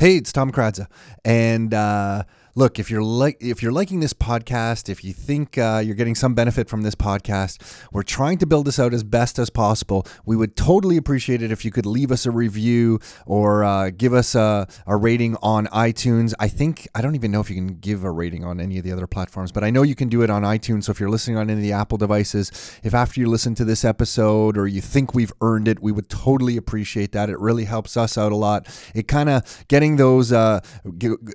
Hey, it's Tom Karadza, and uh, look, if you're like if you're liking this podcast, if you think uh, you're getting some benefit from this podcast, we're trying to build this out as best as possible. We would totally appreciate it if you could leave us a review or uh, give us a, a rating on iTunes. I think I don't even know if you can give a rating on any of the other platforms, but I know you can do it on iTunes. So if you're listening on any of the Apple devices, if after you listen to this episode or you think we've earned it, we would totally appreciate that. It really helps us out a lot. It kind of getting those uh,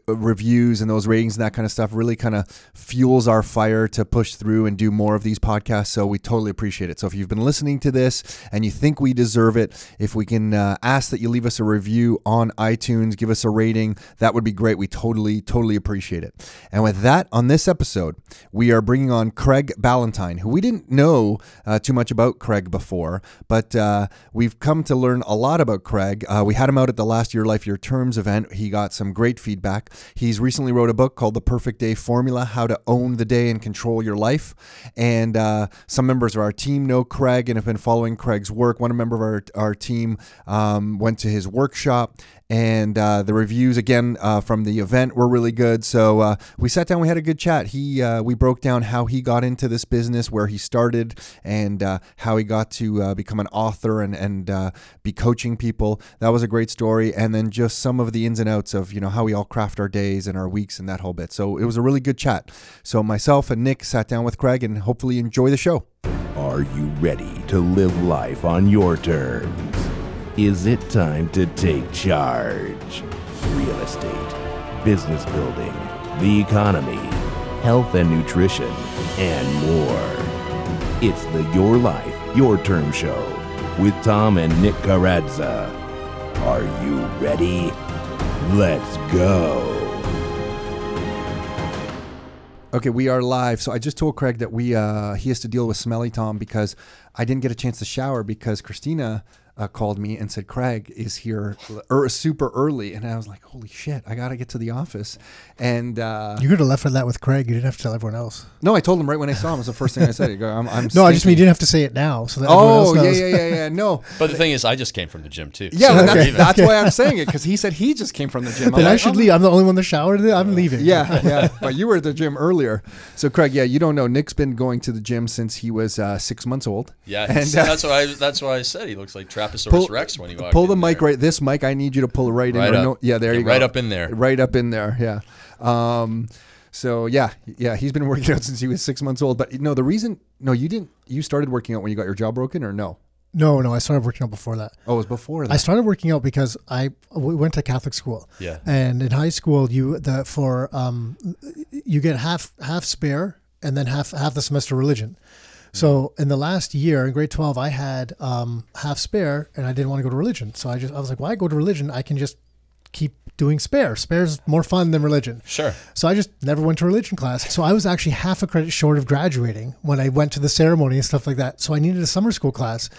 reviews and those ratings and that kind of stuff really kind of fuels our fire to push through and do more of these podcasts. So we totally appreciate it. So if you've been listening to this and you think we deserve it, if we can uh, ask that you leave us a review on iTunes, give us a rating, that would be great. We totally, totally appreciate it. And with that, on this episode, we are bringing on Craig Ballantyne, who we didn't know uh, too much about Craig before, but uh, we've come to learn a lot about Craig. Uh, we had him out at the last Your Life, Your Terms event. He got some great feedback. He's recently wrote a book called The Perfect Day Formula How to Own the Day and Control Your Life. And uh, some members of our team know Craig and have been following Craig's work. One member of our, our team um, went to his workshop and uh, the reviews again uh, from the event were really good. So uh, we sat down, we had a good chat. He uh, we broke down how he got into this business, where he started, and uh, how he got to uh, become an author and and be coaching people. That was a great story, and then just some of the ins and outs of you know how we all craft our days and our weeks and that whole bit. So it was a really good chat. So myself and Nick sat down with Craig, and hopefully enjoy the show. Are you ready to live life on your terms? Is it time to take charge? Real estate, business building, the economy, health and nutrition, and more. It's the Your Life, Your Term Show with Tom and Nick Karadza. Are you ready? Let's go. Okay, we are live. So I just told Craig that we uh, he has to deal with Smelly Tom because I didn't get a chance to shower because Christina uh, called me and said Craig is here er, super early, and I was like, holy shit, I gotta get to the office. And uh, you could have left for that with Craig. You didn't have to tell everyone else. No, I told him right when I saw him. It was the first thing I said. Go, I'm, I'm no, stinky. I just mean you didn't have to say it now, so that oh yeah, yeah, yeah, yeah. No, but the thing is, I just came from the gym too. Yeah, so that's, that's why I'm saying it because he said he just came from the gym. then like, I should oh. leave. I'm the only one that showered. I'm leaving. Yeah, yeah. But you were at the gym earlier, so Craig. Yeah, you don't know. Nick's been going to the gym since he was uh, six months old. Yeah, and, uh, that's why I, that's why I said he looks like Traposaurus pull, Rex when he walked. Pull the mic there. right. This mic, I need you to pull it right, right in. No, yeah, there yeah, you go. right up in there. Right up in there. Yeah. Um, so yeah, yeah, he's been working out since he was six months old. But no, the reason, no, you didn't. You started working out when you got your jaw broken, or no? No, no, I started working out before that. Oh, it was before that. I started working out because I we went to Catholic school. Yeah. And in high school, you the for um, you get half half spare and then half half the semester religion. So in the last year in grade 12, I had um, half spare and I didn't want to go to religion. So I just, I was like, why well, go to religion? I can just keep doing spare. Spare's more fun than religion. Sure. So I just never went to religion class. So I was actually half a credit short of graduating when I went to the ceremony and stuff like that. So I needed a summer school class.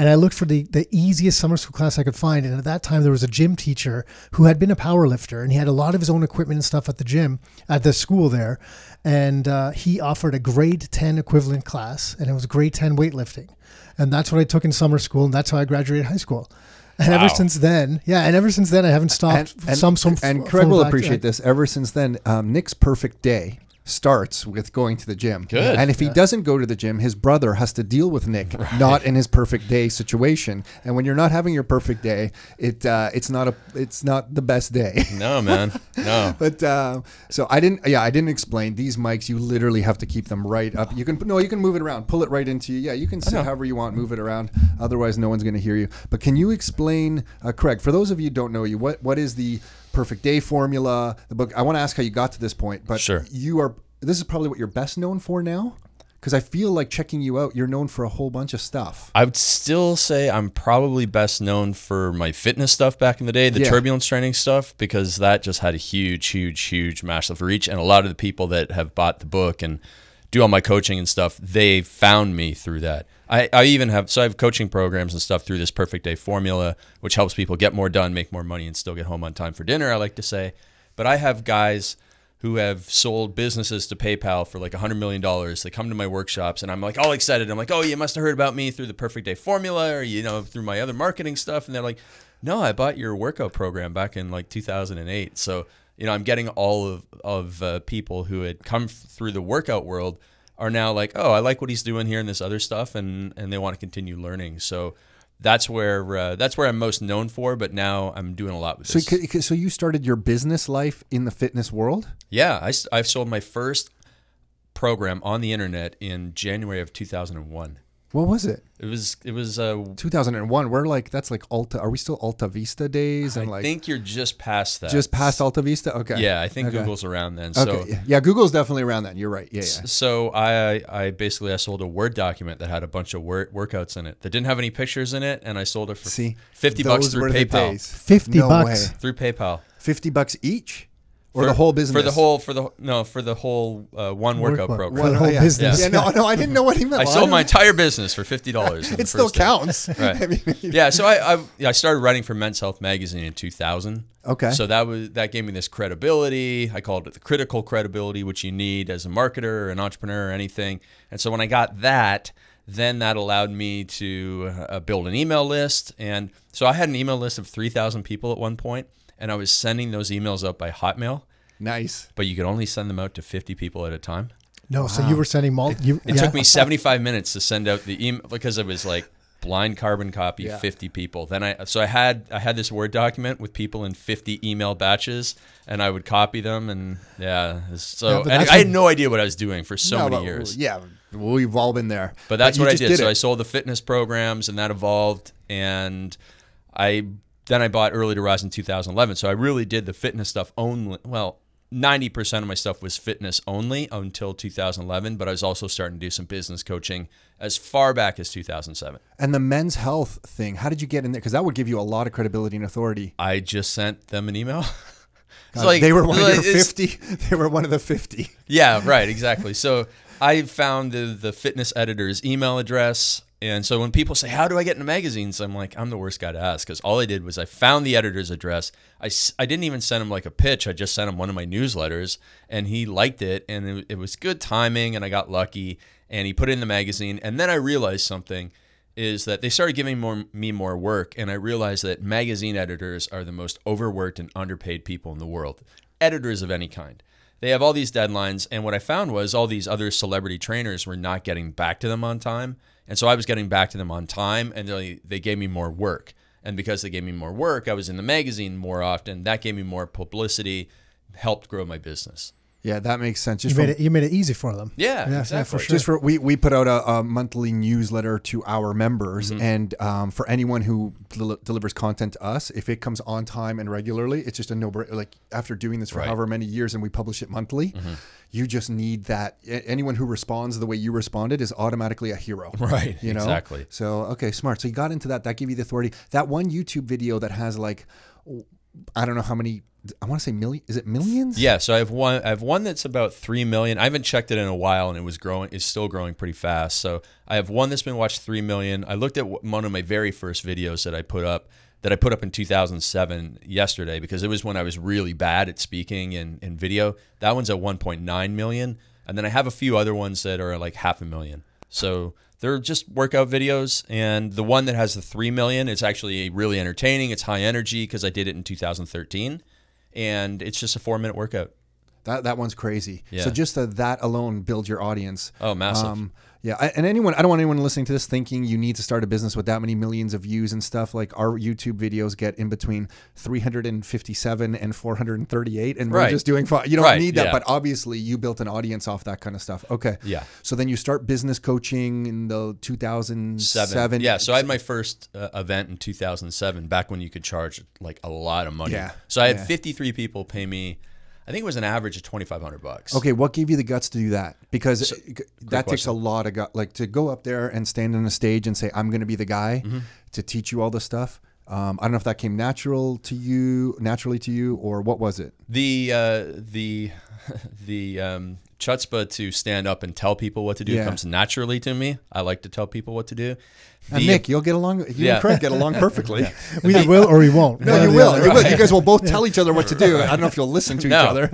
And I looked for the, the easiest summer school class I could find. And at that time, there was a gym teacher who had been a power lifter and he had a lot of his own equipment and stuff at the gym, at the school there. And uh, he offered a grade 10 equivalent class, and it was grade 10 weightlifting. And that's what I took in summer school, and that's how I graduated high school. And wow. ever since then, yeah, and ever since then, I haven't stopped. And, and some, some, and Craig will appreciate this. Ever since then, um, Nick's perfect day starts with going to the gym. Good. And if he doesn't go to the gym, his brother has to deal with Nick right. not in his perfect day situation. And when you're not having your perfect day, it uh, it's not a it's not the best day. No, man. No. but uh, so I didn't yeah, I didn't explain these mics you literally have to keep them right up. You can no, you can move it around. Pull it right into you. Yeah, you can sit however you want, move it around. Otherwise no one's going to hear you. But can you explain uh, Craig, for those of you don't know you, what what is the perfect day formula, the book. I want to ask how you got to this point, but sure. you are this is probably what you're best known for now because I feel like checking you out, you're known for a whole bunch of stuff. I would still say I'm probably best known for my fitness stuff back in the day, the yeah. turbulence training stuff, because that just had a huge, huge, huge massive reach. And a lot of the people that have bought the book and do all my coaching and stuff, they found me through that. I, I even have so I have coaching programs and stuff through this perfect day formula, which helps people get more done, make more money, and still get home on time for dinner. I like to say, but I have guys who have sold businesses to PayPal for like $100 million. They come to my workshops and I'm like all excited. I'm like, oh, you must have heard about me through the Perfect Day Formula or, you know, through my other marketing stuff. And they're like, No, I bought your workout program back in like 2008. So, you know, I'm getting all of, of uh, people who had come f- through the workout world are now like, oh, I like what he's doing here and this other stuff, and, and they want to continue learning. So that's where uh, that's where I'm most known for. But now I'm doing a lot with So, this. so you started your business life in the fitness world? yeah, I, I've sold my first program on the internet in January of 2001. What was it? It was it was uh, 2001. We're like that's like Alta. Are we still Alta Vista days? I like think you're just past that. just past Alta Vista. Okay. Yeah, I think Okay. Google's around then. So Okay. yeah. yeah, Google's definitely around then. You're right. Yeah. yeah. So I I basically I sold a Word document that had a bunch of wor- workouts in it that didn't have any pictures in it, and I sold it for See, fifty bucks through PayPal. 50 no bucks. Way. Through PayPal Fifty bucks each, or For- the whole business for the whole for the no for the whole uh, one workout Workbook. program. For the whole yeah. business. Yeah. no, no, I didn't know what he meant. I sold my entire business for fifty dollars. It still counts. Right. I mean, Yeah, so I, I I started writing for Men's Health magazine in 2000. Okay. So that was that gave me this credibility. I called it the critical credibility, which you need as a marketer or an entrepreneur or anything. And so when I got that, then that allowed me to uh, build an email list. And so I had an email list of 3,000 people at one point, and I was sending those emails out by Hotmail, nice. but you could only send them out to 50 people at a time. No, so you were sending mul- you, It yeah. took me 75 minutes to send out the email because it was like blind carbon copy Yeah. 50 people. Then I so I had I had this word document with people in 50 email batches and I would copy them and yeah, so Yeah, but and that's I had no idea what I was doing for so No, many but, years. Yeah, we've all been there. But that's you what I just did. so. I sold the fitness programs, and that evolved. And I then I bought Early to Rise in 2011. So I really did the fitness stuff only. Well, 90% of my stuff was fitness only until 2011. But I was also starting to do some business coaching as far back as 2007. And the men's health thing, how did you get in there? Because that would give you a lot of credibility and authority. I just sent them an email. God, they were one like, of your 50. They were one of the 50. Yeah, right, exactly. So I found the, the fitness editor's email address. And so when people say, How do I get into magazines? I'm like, I'm the worst guy to ask because all I did was I found the editor's address. I, I didn't even send him like a pitch. I just sent him one of my newsletters and he liked it. And it, it was good timing and I got lucky. And he put it in the magazine. And then I realized something is that they started giving more me more work and I realized that magazine editors are the most overworked and underpaid people in the world. Editors of any kind. They have all these deadlines and what I found was all these other celebrity trainers were not getting back to them on time. And so I was getting back to them on time and they, they gave me more work. And because they gave me more work, I was in the magazine more often. That gave me more publicity, helped grow my business. Yeah, that makes sense. you Just made from, it you made it easy for them. Yeah, yeah, exactly. for sure. just for we, we put out a, a monthly newsletter to our members Mm-hmm. and um, for anyone who del- delivers content to us if it comes on time and regularly it's just a no brainer like after doing this for Right. Mm-hmm. however many years and we publish it monthly you just need that anyone who responds the way you responded is automatically a hero Right, you know exactly. so okay smart so you got into that that gave you the authority that one youtube video that has like i don't know how many i want to say million is it millions Yeah, so I have one. I have one that's about three million. I haven't checked it in a while, and it was growing. It's still growing pretty fast. So I have one that's been watched three million. I looked at one of my very first videos that I put up that I put up in 2007 yesterday because it was when I was really bad at speaking and, and video. That one's at 1.9 million, and then I have a few other ones that are like half a million. So they're just workout videos, and the one that has the three million, it's actually really entertaining. It's high energy because I did it in 2013, and it's just a four minute workout. That that one's crazy. Yeah. So just uh, that alone builds your audience. Oh, massive. Yeah, I, and anyone, I don't want anyone listening to this thinking you need to start a business with that many millions of views and stuff. Like our YouTube videos get in between 357 and 438, and we're just doing fine. You don't Right, need that, yeah. but obviously you built an audience off that kind of stuff. Okay. Yeah. So then you start business coaching in the 2007. Seven. Yeah. So I had my first uh, event in 2007, back when you could charge like a lot of money. Yeah, So I had yeah. 53 people pay me. I think it was an average of 2,500 bucks. Okay, what gave you the guts to do that? Because uh, that takes a lot of gut, like to go up there and stand on a stage and say, "I'm going to be the guy Mm-hmm. to teach you all this stuff." Um, I don't know if that came natural to you, naturally to you, or what was it? The uh, the the um, chutzpah to stand up and tell people what to do Yeah. comes naturally to me. I like to tell people what to do. And Nick, you'll get along. You Yeah. and Craig get along perfectly. We either will or we won't. No, you will. other. You will. You guys will both tell each other what to do. I don't know if you'll listen to each No. other.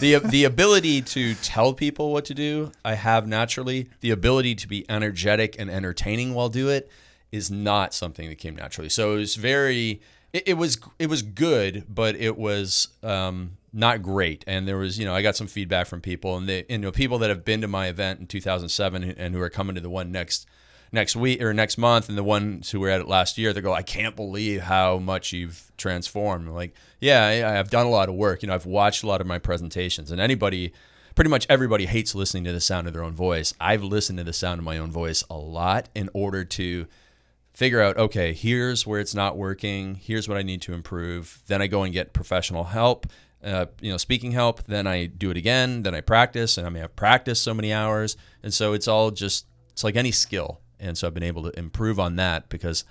the the ability to tell people what to do, I have naturally. The ability to be energetic and entertaining while do it is not something that came naturally. So it was very It, it was it was good, but it was um, not great. And there was, you know, I got some feedback from people, and they, you know, people that have been to my event in 2007 and who are coming to the one next next week or next month, and the ones who were at it last year, they go, I can't believe how much you've transformed. I'm like, yeah, I've done a lot of work. You know, I've watched a lot of my presentations, and anybody pretty much everybody hates listening to the sound of their own voice. I've listened to the sound of my own voice a lot in order to figure out okay here's where it's not working here's what i need to improve then i go and get professional help uh, you know speaking help then i do it again then i practice and i may have practiced so many hours and so it's all just it's like any skill and so i've been able to improve on that because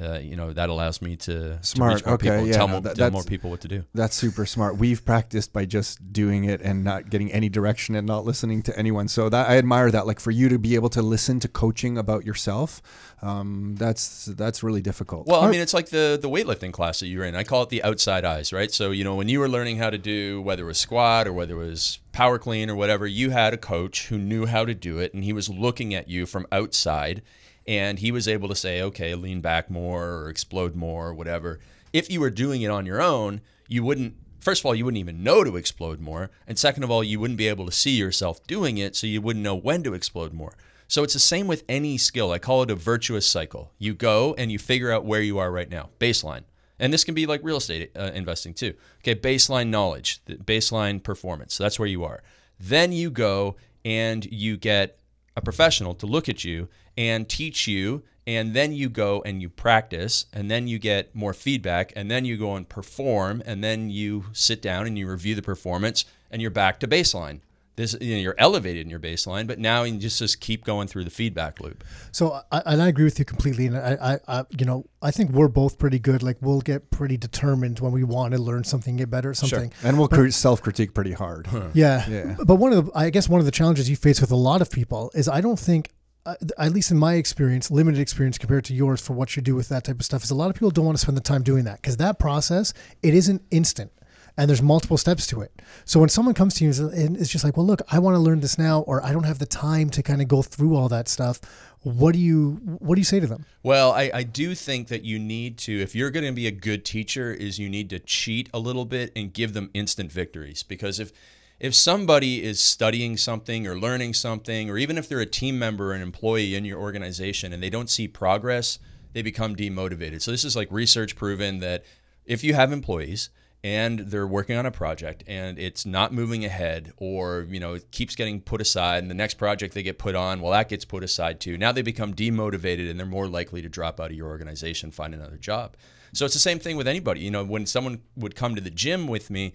uh, you know that allows me to smart. To reach more okay, people yeah, tell, no, more, that- tell more people what to do. That's super smart. We've practiced by just doing it and not getting any direction and not listening to anyone. So that I admire that. Like for you to be able to listen to coaching about yourself, um, that's that's really difficult. Well, I mean, it's like the the weightlifting class that you're in. I call it the outside eyes, right? So you know, when you were learning how to do whether it was squat or whether it was power clean or whatever, you had a coach who knew how to do it, and he was looking at you from outside, and he was able to say, okay, lean back more or explode more or whatever. If you were doing it on your own, you wouldn't. First of all, you wouldn't even know to explode more, and second of all, you wouldn't be able to see yourself doing it, so you wouldn't know when to explode more. So it's the same with any skill. I call it a virtuous cycle. You go and you figure out where you are right now, baseline. And this can be like real estate uh, investing too. Okay, baseline knowledge, baseline performance. So that's where you are. Then you go and you get a professional to look at you and teach you and then you go and you practice and then you get more feedback and then you go and perform and then you sit down and you review the performance and you're back to baseline this you know, you're elevated in your baseline but now you just just keep going through the feedback loop So, I, and I agree with you completely. And I, I, I, you know, I think we're both pretty good. Like, we'll get pretty determined when we want to learn something, get better at something. and we'll cri- self critique pretty hard. Yeah. Yeah. But one of the, I guess, one of the challenges you face with a lot of people is I don't think, uh, at least in my experience, limited experience compared to yours for what you do with that type of stuff, is a lot of people don't want to spend the time doing that because that process it isn't instant. And there's multiple steps to it. So when someone comes to you and it's just like, well, look, I want to learn this now, or I don't have the time to kind of go through all that stuff. What do you what do you say to them? Well, I, I do think that you need to, if you're going to be a good teacher, is you need to cheat a little bit and give them instant victories. Because if if somebody is studying something or learning something, or even if they're a team member or an employee in your organization and they don't see progress, they become demotivated. So this is like research proven that if you have employees and they're working on a project and it's not moving ahead or you know it keeps getting put aside and the next project they get put on well that gets put aside too. Now they become demotivated and they're more likely to drop out of your organization find another job. So it's the same thing with anybody. You know when someone would come to the gym with me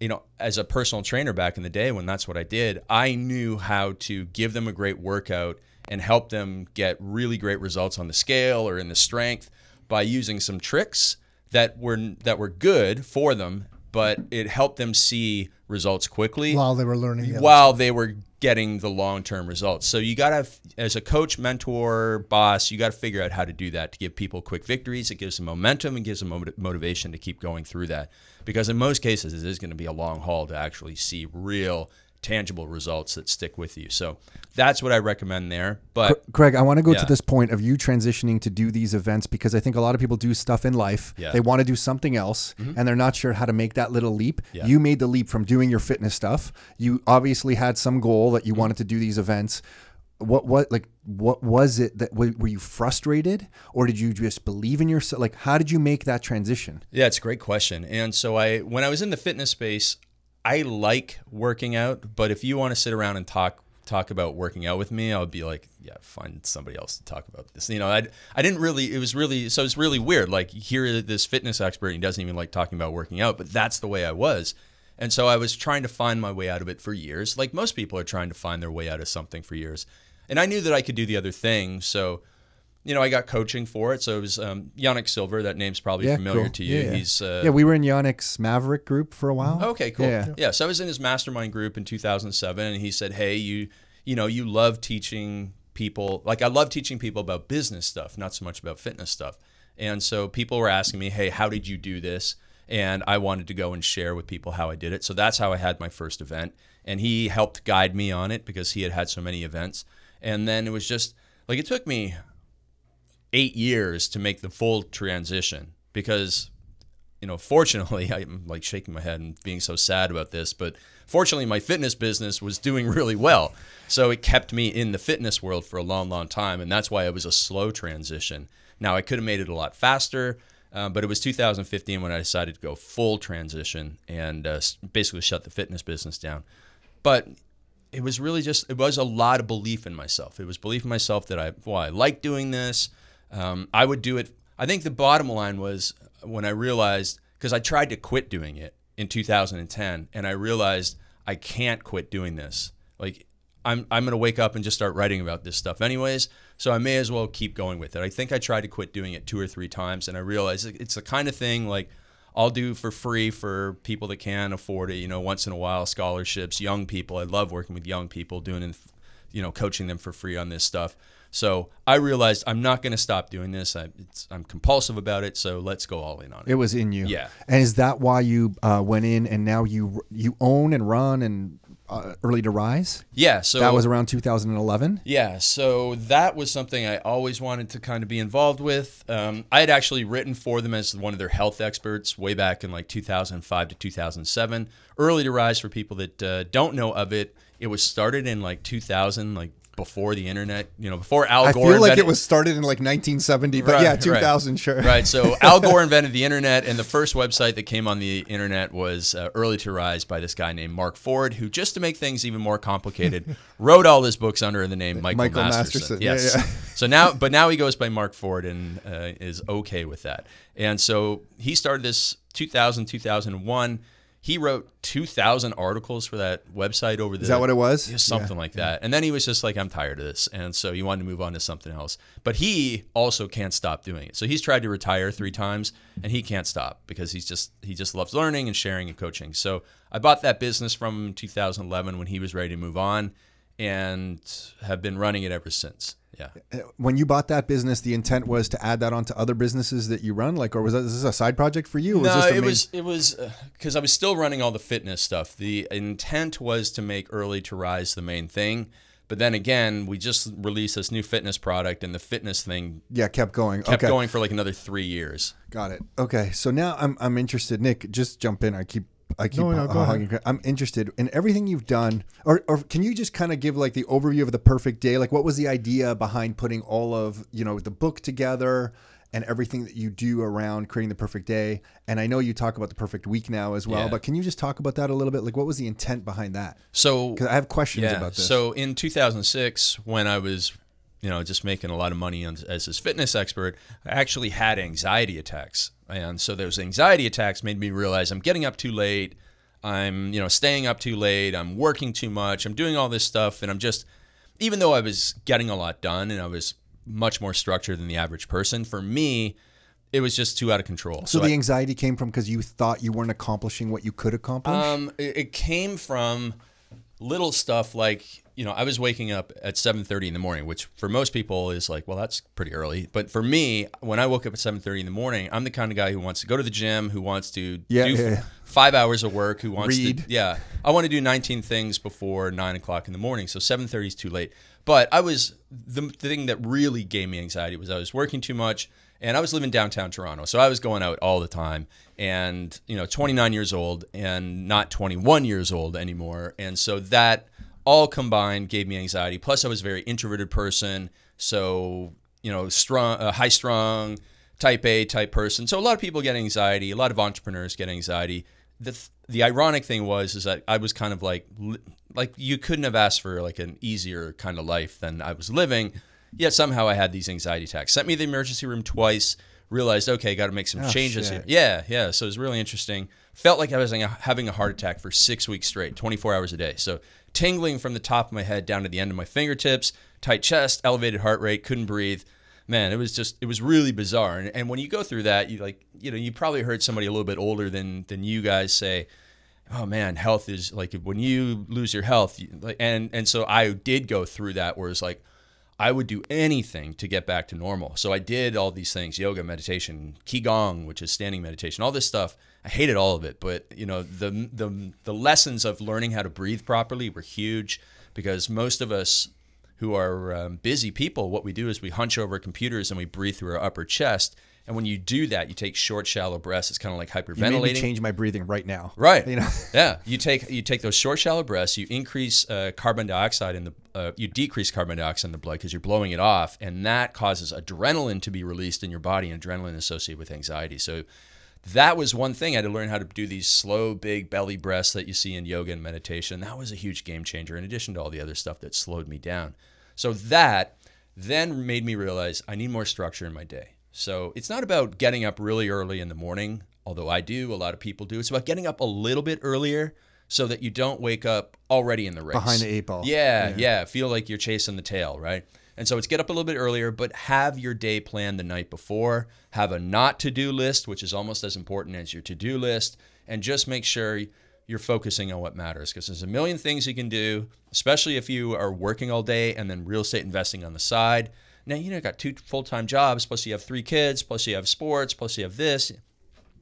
you know as a personal trainer back in the day when that's what I did I knew how to give them a great workout and help them get really great results on the scale or in the strength by using some tricks that were that were good for them, but it helped them see results quickly While they were learning, the while they were getting the long-term results. So you got to as a coach, mentor, boss, you got to figure out how to do that to give people quick victories. It gives them momentum and gives them motivation to keep going through that. Because in most cases it is going to be a long haul to actually see real tangible results that stick with you. So that's what I recommend there. But Craig, I want to go Yeah. to this point of you transitioning to do these events because I think a lot of people do stuff in life. Yeah. They want to do something else mm-hmm. and they're not sure how to make that little leap. Yeah. You made the leap from doing your fitness stuff. You obviously had some goal that you mm-hmm. wanted to do these events. What what like what was it that were you frustrated or did you just believe in yourself? Like how did you make that transition? Yeah, it's a great question. And so I when I was in the fitness space, I like working out, but if you want to sit around and talk talk about working out with me, I would be like, yeah, find somebody else to talk about this. You know, I I didn't really it was really so it's really weird. Like here this fitness expert he doesn't even like talking about working out, but that's the way I was. And so I was trying to find my way out of it for years. Like most people are trying to find their way out of something for years. And I knew that I could do the other thing, so you know, I got coaching for it. So it was um, Yanik Silver. That name's probably familiar cool. to you. Yeah, yeah. He's uh, yeah, we were in Yanik's Maverick group for a while. Okay, cool. Yeah. Yeah. So I was in his mastermind group in 2007, and he said, "Hey, you, you know, you love teaching people. Like I love teaching people about business stuff, not so much about fitness stuff." And so people were asking me, "Hey, how did you do this?" And I wanted to go and share with people how I did it. So that's how I had my first event, and he helped guide me on it because he had had so many events. And then it was just like it took me eight years to make the full transition because you know, fortunately, I'm like shaking my head and being so sad about this, but fortunately, my fitness business was doing really well. So it kept me in the fitness world for a long, long time. And that's why it was a slow transition. Now, I could have made it a lot faster, uh, but it was 2015 when I decided to go full transition and uh, basically shut the fitness business down. But it was really just, it was a lot of belief in myself. It was belief in myself that I, well, I like doing this. Um, I would do it. I think the bottom line was when I realized because I tried to quit doing it in 2010 and I realized I can't quit doing this. Like I'm I'm to wake up and just start writing about this stuff anyways, so I may as well keep going with it. I think I tried to quit doing it two or three times and I realized it's the kind of thing like I'll do for free for people that can afford it, you know, once in a while scholarships, young people. I love working with young people doing you know, coaching them for free on this stuff. So I realized I'm not going to stop doing this. I, am compulsive about it. So let's go all in on it. It was in you. Yeah. And is that why you uh, went in and now you you own and run and uh, early to rise? Yeah. So that was around 2011. Yeah. So that was something I always wanted to kind of be involved with. Um, I had actually written for them as one of their health experts way back in like 2005 to 2007. Early to rise for people that uh, don't know of it. It was started in like 2000, like before the internet, you know, before Al Gore. I feel like invented, it was started in like 1970, but right, yeah, 2000, right. sure. Right. So Al Gore invented the internet, and the first website that came on the internet was uh, Early to Rise by this guy named Mark Ford, who, just to make things even more complicated, wrote all his books under the name Michael, Michael Masterson. Masterson. Yes. Yeah, yeah. so now, but now he goes by Mark Ford and uh, is okay with that. And so he started this 2000, 2001 he wrote 2000 articles for that website over the Is that what it was? something Yeah. like that. And then he was just like I'm tired of this and so he wanted to move on to something else. But he also can't stop doing it. So he's tried to retire 3 times and he can't stop because he's just he just loves learning and sharing and coaching. So I bought that business from 2011 when he was ready to move on and have been running it ever since. Yeah. Uh, when you bought that business, the intent was to add that onto other businesses that you run, like, or was that, is this a side project for you? No, was this the it main- was it was uh, because I was still running all the fitness stuff. The intent was to make early to rise the main thing, but then again, we just released this new fitness product, and the fitness thing yeah, kept going. kept okay, going for like another three years. got it. Okay, so now I'm I'm interested. Nick, just jump in. I keep I keep No, no, go uh, ahead. hugging- I'm interested in everything you've done, or or can you just kind of give like the overview of the perfect day? Like, what was the idea behind putting all of you know the book together? And everything that you do around creating the perfect day. And I know you talk about the perfect week now as well, Yeah. but can you just talk about that a little bit? Like, what was the intent behind that? So Because I have questions yeah, about this. so in 2006, when I was you know just making a lot of money on, as this fitness expert, I actually had anxiety attacks, and so those anxiety attacks made me realize I'm getting up too late. I'm, you know, staying up too late. I'm working too much. I'm doing all this stuff, and I'm just, even though I was getting a lot done and I was much more structured than the average person, for me, it was just too out of control. So, I- the anxiety came from because you thought you weren't accomplishing what you could accomplish. um, it, it came from little stuff like you know I was waking up at 7:30 in the morning, which for most people is like, well, that's pretty early. But for me, when I woke up at 7:30 in the morning, I'm the kind of guy who wants to go to the gym, who wants to Yeah, do yeah, five hours of work, who wants Read. to yeah, I want to do 19 things before nine o'clock in the morning. So 7:30 is too late. But I was the, the thing that really gave me anxiety was I was working too much and I was living downtown Toronto, so I was going out all the time, and you know, 29 years old and not 21 years old anymore, and so that all combined gave me anxiety. Plus, I was a very introverted person, so you know, strong, uh, high strung, type A type person. So a lot of people get anxiety. A lot of entrepreneurs get anxiety. The th- the ironic thing was is that I was kind of like like you couldn't have asked for like an easier kind of life than I was living. Yet somehow I had these anxiety attacks. Sent me to the emergency room twice. Realized okay, got to make some Oh, changes shit. here. Yeah, yeah. So it was really interesting. Felt like I was having a- heart attack for six weeks straight, 24 hours a day. So tingling from the top of my head down to the end of my fingertips, tight chest, elevated heart rate, couldn't breathe. Man, it was just it was really bizarre. And, and when you go through that, you like you know you probably heard somebody a little bit older than than you guys say, oh man, health is like when you lose your health, and and so I did go through that where it's like I would do anything to get back to normal. So I did all these things: yoga, meditation, qigong, which is standing meditation, all this stuff. I hated all of it, but you know the the the lessons of learning how to breathe properly were huge because most of us who are um, busy people, what we do is we hunch over computers and we breathe through our upper chest. And when you do that, you take short, shallow breaths. It's kind of like You made me hyperventilating. change my breathing right now. Right. You know. yeah. You take you take those short, shallow breaths. You increase uh, carbon dioxide in the. Uh, you decrease carbon dioxide in the blood because you're blowing it off, and that causes adrenaline to be released in your body. And adrenaline is associated with anxiety. So that was one thing I had to learn how to do these slow, big belly breaths that you see in yoga and meditation. That was a huge game changer. In addition to all the other stuff that slowed me down. So that then made me realize I need more structure in my day. So it's not about getting up really early in the morning, although I do, a lot of people do. It's about getting up a little bit earlier so that you don't wake up already in the race. Behind the eight ball. Yeah, yeah, Feel like you're chasing the tail, right? And so it's get up a little bit earlier, but have your day planned the night before. Have a not to do list, which is almost as important as your to do list. And just make sure you're focusing on what matters because there's a million things you can do, especially if you are working all day and then real estate investing on the side. Now, you know, you got two full time jobs, plus you have three kids, plus you have sports, plus you have this.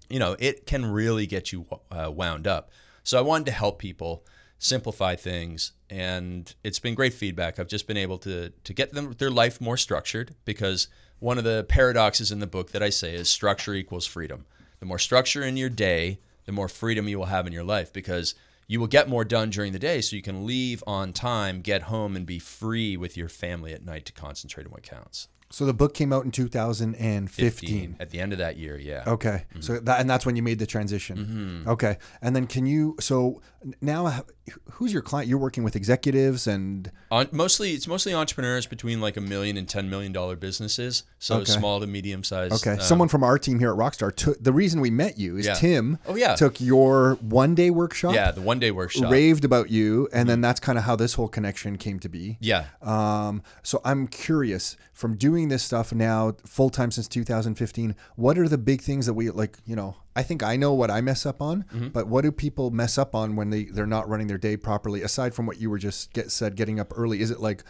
You know, it can really get you uh, wound up. So I wanted to help people simplify things and it's been great feedback. I've just been able to to get them their life more structured because one of the paradoxes in the book that i say is structure equals freedom. The more structure in your day the more freedom you will have in your life because you will get more done during the day so you can leave on time get home and be free with your family at night to concentrate on what counts So the book came out in 2015. 15 at the end of that year yeah Okay. So that and that's when you made the transition. Okay. And then can you so now who's your client? You're working with executives and On, mostly, it's mostly entrepreneurs between like a million and ten million dollar businesses. So Okay. small to medium sized. okay. um, Someone from our team here at Rockstar took the reason we met you is Yeah. Tim Oh, yeah. took your one day workshop. yeah, the one day workshop. Raved about you, and Mm-hmm. then that's kind of how this whole connection came to be. Yeah. Um, so I'm curious from doing this stuff now full time since 2015. What are the big things that we like? You know, I think I know what I mess up on, Mm-hmm. but what do people mess up on when they they're not running their day properly? Aside from what you were just get said, getting up early, is it like?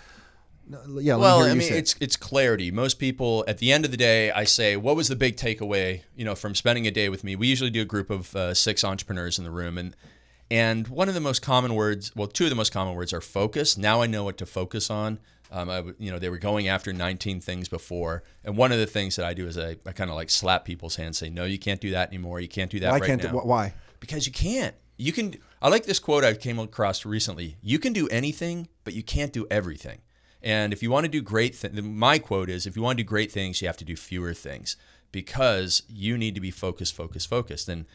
Yeah, let me Well, I mean, say it's it's clarity. Most people, at the end of the day, I say, "What was the big takeaway?" You know, from spending a day with me. We usually do a group of uh, six entrepreneurs in the room, and and one of the most common words, well, two of the most common words are focus. Now I know what to focus on. Um, I, you know, they were going after 19 things before, and one of the things that I do is I, I kind of like slap people's hands, say, "No, you can't do that anymore. You can't do that why right can't now." wh- why? because you can't. You can. I like this quote I came across recently. You can do anything, but you can't do everything. And if you want to do great, th- my quote is: if you want to do great things, you have to do fewer things because you need to be focused, focused, focused. And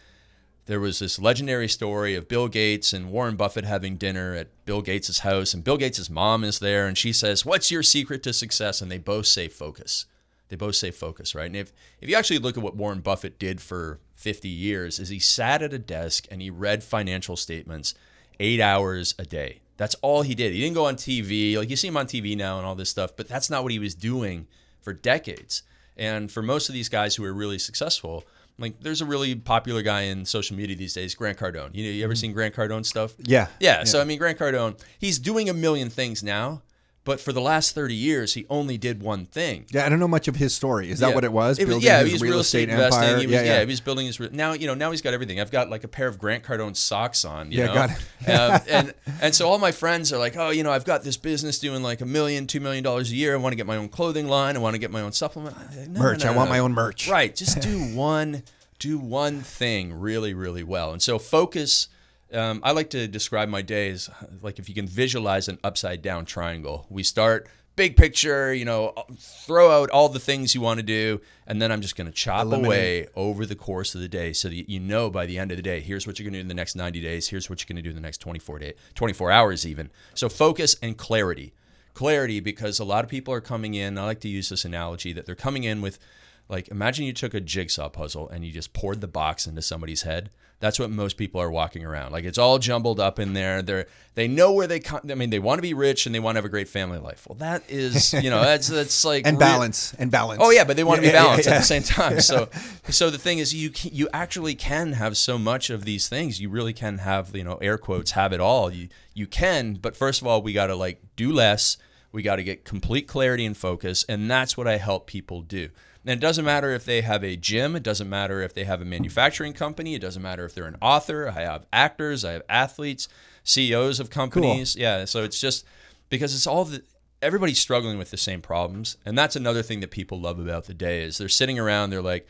there was this legendary story of Bill Gates and Warren Buffett having dinner at Bill Gates' house, and Bill Gates' mom is there, and she says, "What's your secret to success?" And they both say focus. They both say focus, right? And if if you actually look at what Warren Buffett did for 50 years, is he sat at a desk and he read financial statements eight hours a day. That's all he did. He didn't go on TV. Like you see him on TV now and all this stuff, but that's not what he was doing for decades. And for most of these guys who are really successful, like there's a really popular guy in social media these days, Grant Cardone. You know, you ever mm-hmm. seen Grant Cardone stuff? Yeah. Yeah. So I mean, Grant Cardone, he's doing a million things now, but for the last 30 years, he only did one thing. Yeah, I don't know much of his story. Is that Yeah. what it was? It Building yeah, he was real estate, investing. empire. He was, yeah, yeah, yeah. he was building his. Now you know. Now he's got everything. I've got like a pair of Grant Cardone socks on. You Yeah, know? got um, and and so all my friends are like, oh, you know, I've got this business doing like a million, two million dollars a year. I want to get my own clothing line. I want to get my own supplement. No, merch. no, I no, want my own merch. Right. Just do one, do one thing really, really well. And so focus. Um, I like to describe my days like if you can visualize an upside down triangle. We start big picture, you know, throw out all the things you want to do, and then I'm just going to chop Eliminate. away over the course of the day so that you know by the end of the day, here's what you're going to do in the next 90 days, here's what you're going to do in the next 24 day, 24 hours even. So focus and clarity. Clarity because a lot of people are coming in, I like to use this analogy that they're coming in with like imagine you took a jigsaw puzzle and you just poured the box into somebody's head. That's what most people are walking around. Like it's all jumbled up in there. They're they know where they come. I mean, they want to be rich and they want to have a great family life. Well, that is you know that's that's like And balance. And balance. Oh yeah, but they want to Yeah, be yeah, balanced yeah, at the same time. So, so the thing is, you can, you actually can have so much of these things. You really can have you know air quotes have it all. You you can, but first of all, we got to like do less. We got to get complete clarity and focus, and that's what I help people do. And it doesn't matter if they have a gym. It doesn't matter if they have a manufacturing company. It doesn't matter if they're an author. I have actors. I have athletes, CEOs of companies. Yeah. So it's just because it's all the everybody's struggling with the same problems, and that's another thing that people love about the day is they're sitting around, they're like,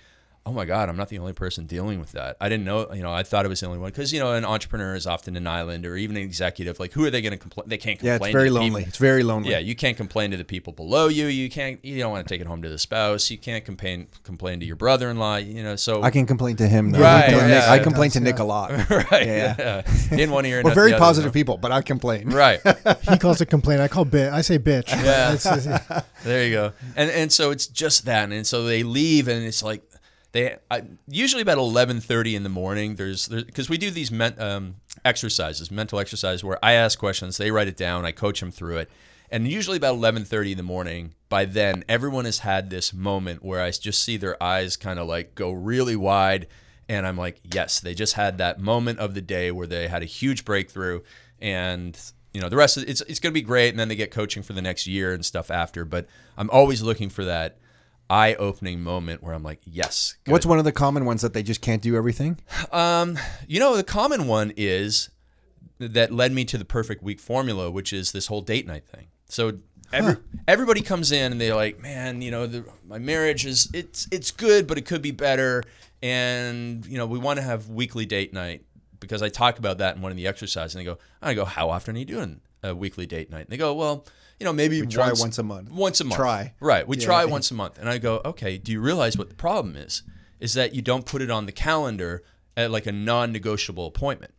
oh my god i'm not the only person dealing with that i didn't know you know i thought it was the only one because you know an entrepreneur is often an island or even an executive like who are they going to complain they can't complain yeah it's very to lonely people. it's very lonely yeah you can't complain to the people below you you can't you don't want to take it home to the spouse you can't complain complain to your brother-in-law you know so i can complain to him though. Right, I, complain- yeah, I complain to nick a lot right Yeah. yeah, in one ear and we're very the other, positive people but i complain right He calls it complain. I call bit. I say bitch. Yeah. There you go. And and so it's just that, and so they leave, and it's like they I, usually about eleven thirty in the morning. There's because we do these men, um, exercises, mental exercises, where I ask questions, they write it down, I coach them through it, and usually about eleven thirty in the morning. By then, everyone has had this moment where I just see their eyes kind of like go really wide, and I'm like, yes, they just had that moment of the day where they had a huge breakthrough, and you know the rest of it's it's going to be great and then they get coaching for the next year and stuff after but i'm always looking for that eye-opening moment where i'm like yes good. what's one of the common ones that they just can't do everything? Um you know the common one is that led me to the perfect week formula which is this whole date night thing. So every, everybody comes in and they're like man you know the, my marriage is it's it's good but it could be better. And you know we want to have weekly date night because I talk about that in one of the exercises and they go I go how often are you doing a weekly date night? And they go well you know maybe We try once, once a month. once a month Try. right we Yeah. try once a month and I go okay do you realize what the problem is is that you don't put it on the calendar at like a non-negotiable appointment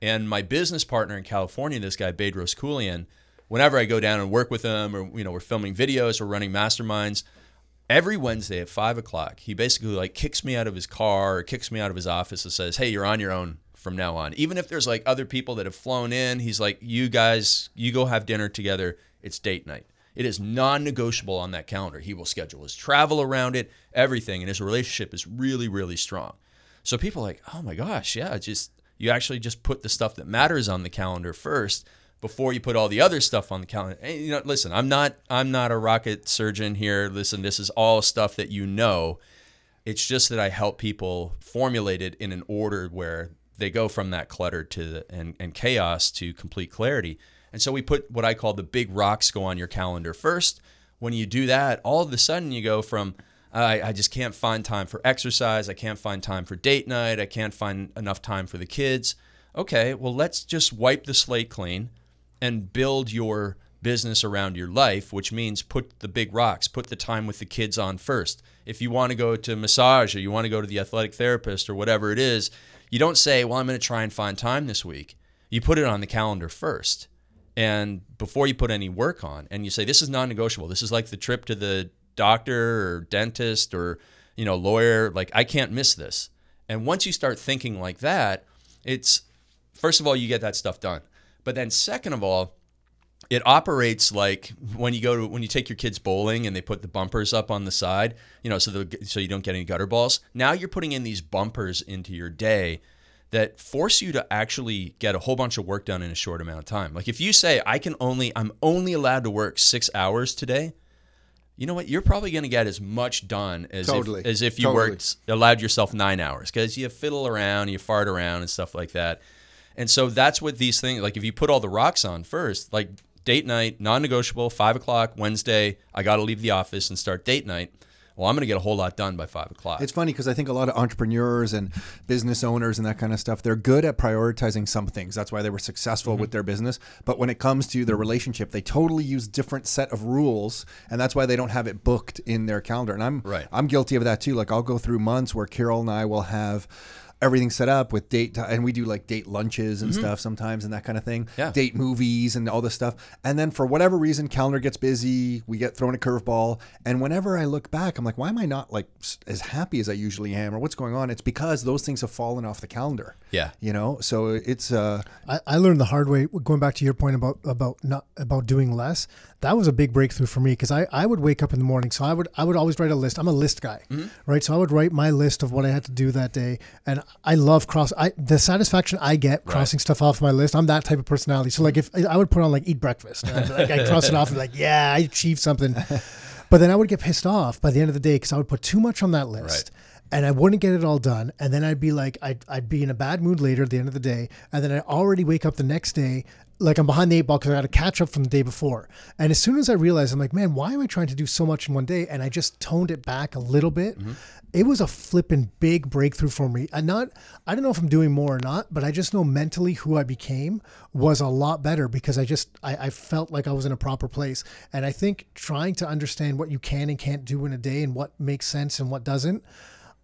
and my business partner in California, this guy Bedros Keuilian, whenever I go down and work with him, or you know, we're filming videos, or running masterminds, every Wednesday at five o'clock, he basically like kicks me out of his car or kicks me out of his office and says, "Hey, you're on your own from now on." Even if there's like other people that have flown in, he's like, "You guys, you go have dinner together. It's date night." It is non-negotiable on that calendar. He will schedule his travel around it, everything, and his relationship is really, really strong. So people are like, oh my gosh, yeah, just you actually just put the stuff that matters on the calendar first before you put all the other stuff on the calendar. And, you know, listen, I'm not I'm not a rocket surgeon here. Listen, this is all stuff that you know. It's just that I help people formulate it in an order where they go from that clutter to the, and, and chaos to complete clarity. And so we put what I call the big rocks go on your calendar first. When you do that, all of a sudden you go from I, I just can't find time for exercise. I can't find time for date night. I can't find enough time for the kids. Okay, well, let's just wipe the slate clean and build your business around your life, which means put the big rocks, put the time with the kids on first. If you want to go to massage or you want to go to the athletic therapist or whatever it is, you don't say, Well, I'm going to try and find time this week. You put it on the calendar first. And before you put any work on, and you say, This is non negotiable. This is like the trip to the doctor or dentist or, you know, lawyer. Like, I can't miss this. And once you start thinking like that, it's first of all, you get that stuff done. But then, second of all, it operates like when you go to when you take your kids bowling and they put the bumpers up on the side, you know, so the, so you don't get any gutter balls. Now you're putting in these bumpers into your day that force you to actually get a whole bunch of work done in a short amount of time. Like if you say I can only I'm only allowed to work 6 hours today, you know what? You're probably going to get as much done as Totally. if, as if you Totally. worked allowed yourself 9 hours cuz you fiddle around, you fart around and stuff like that. And so that's what these things like if you put all the rocks on first, like date night, non-negotiable, five o'clock Wednesday. I got to leave the office and start date night. Well, I'm going to get a whole lot done by five o'clock. It's funny because I think a lot of entrepreneurs and business owners and that kind of stuff, they're good at prioritizing some things. That's why they were successful Mm-hmm. with their business. But when it comes to their relationship, they totally use different set of rules, and that's why they don't have it booked in their calendar. And I'm Right. I'm guilty of that too. Like I'll go through months where Carol and I will have everything set up with date ti- and we do like date lunches and stuff sometimes and that kind of thing Mm-hmm. Yeah. date movies and all this stuff and then for whatever reason calendar gets busy we get thrown a curveball and whenever i look back i'm like why am i not like as happy as i usually am or what's going on it's because those things have fallen off the calendar Yeah. you know so it's uh I, I learned the hard way. Going back to your point about about not about doing less, that was a big breakthrough for me because I, I would wake up in the morning. So I would I would always write a list. I'm a list guy, right? So I would write my list of what I had to do that day, and I love cross. I the satisfaction I get crossing stuff off my list. I'm that type of personality. So like if mm-hmm. I would put on like eat breakfast, I'd, like I cross it off and like yeah I achieved something, but then I would get pissed off by the end of the day because I would put too much on that list. and I wouldn't get it all done. And then I'd be like, I'd, I'd be in a bad mood later at the end of the day. And then I already wake up the next day like I'm behind the eight ball because I got to catch up from the day before. And as soon as I realized, I'm like, man, why am I trying to do so much in one day? And I just toned it back a little bit. Mm-hmm. It was a flipping big breakthrough for me. And not, I don't know if I'm doing more or not, but I just know mentally who I became was a lot better because I just, I, I felt like I was in a proper place. And I think trying to understand what you can and can't do in a day and what makes sense and what doesn't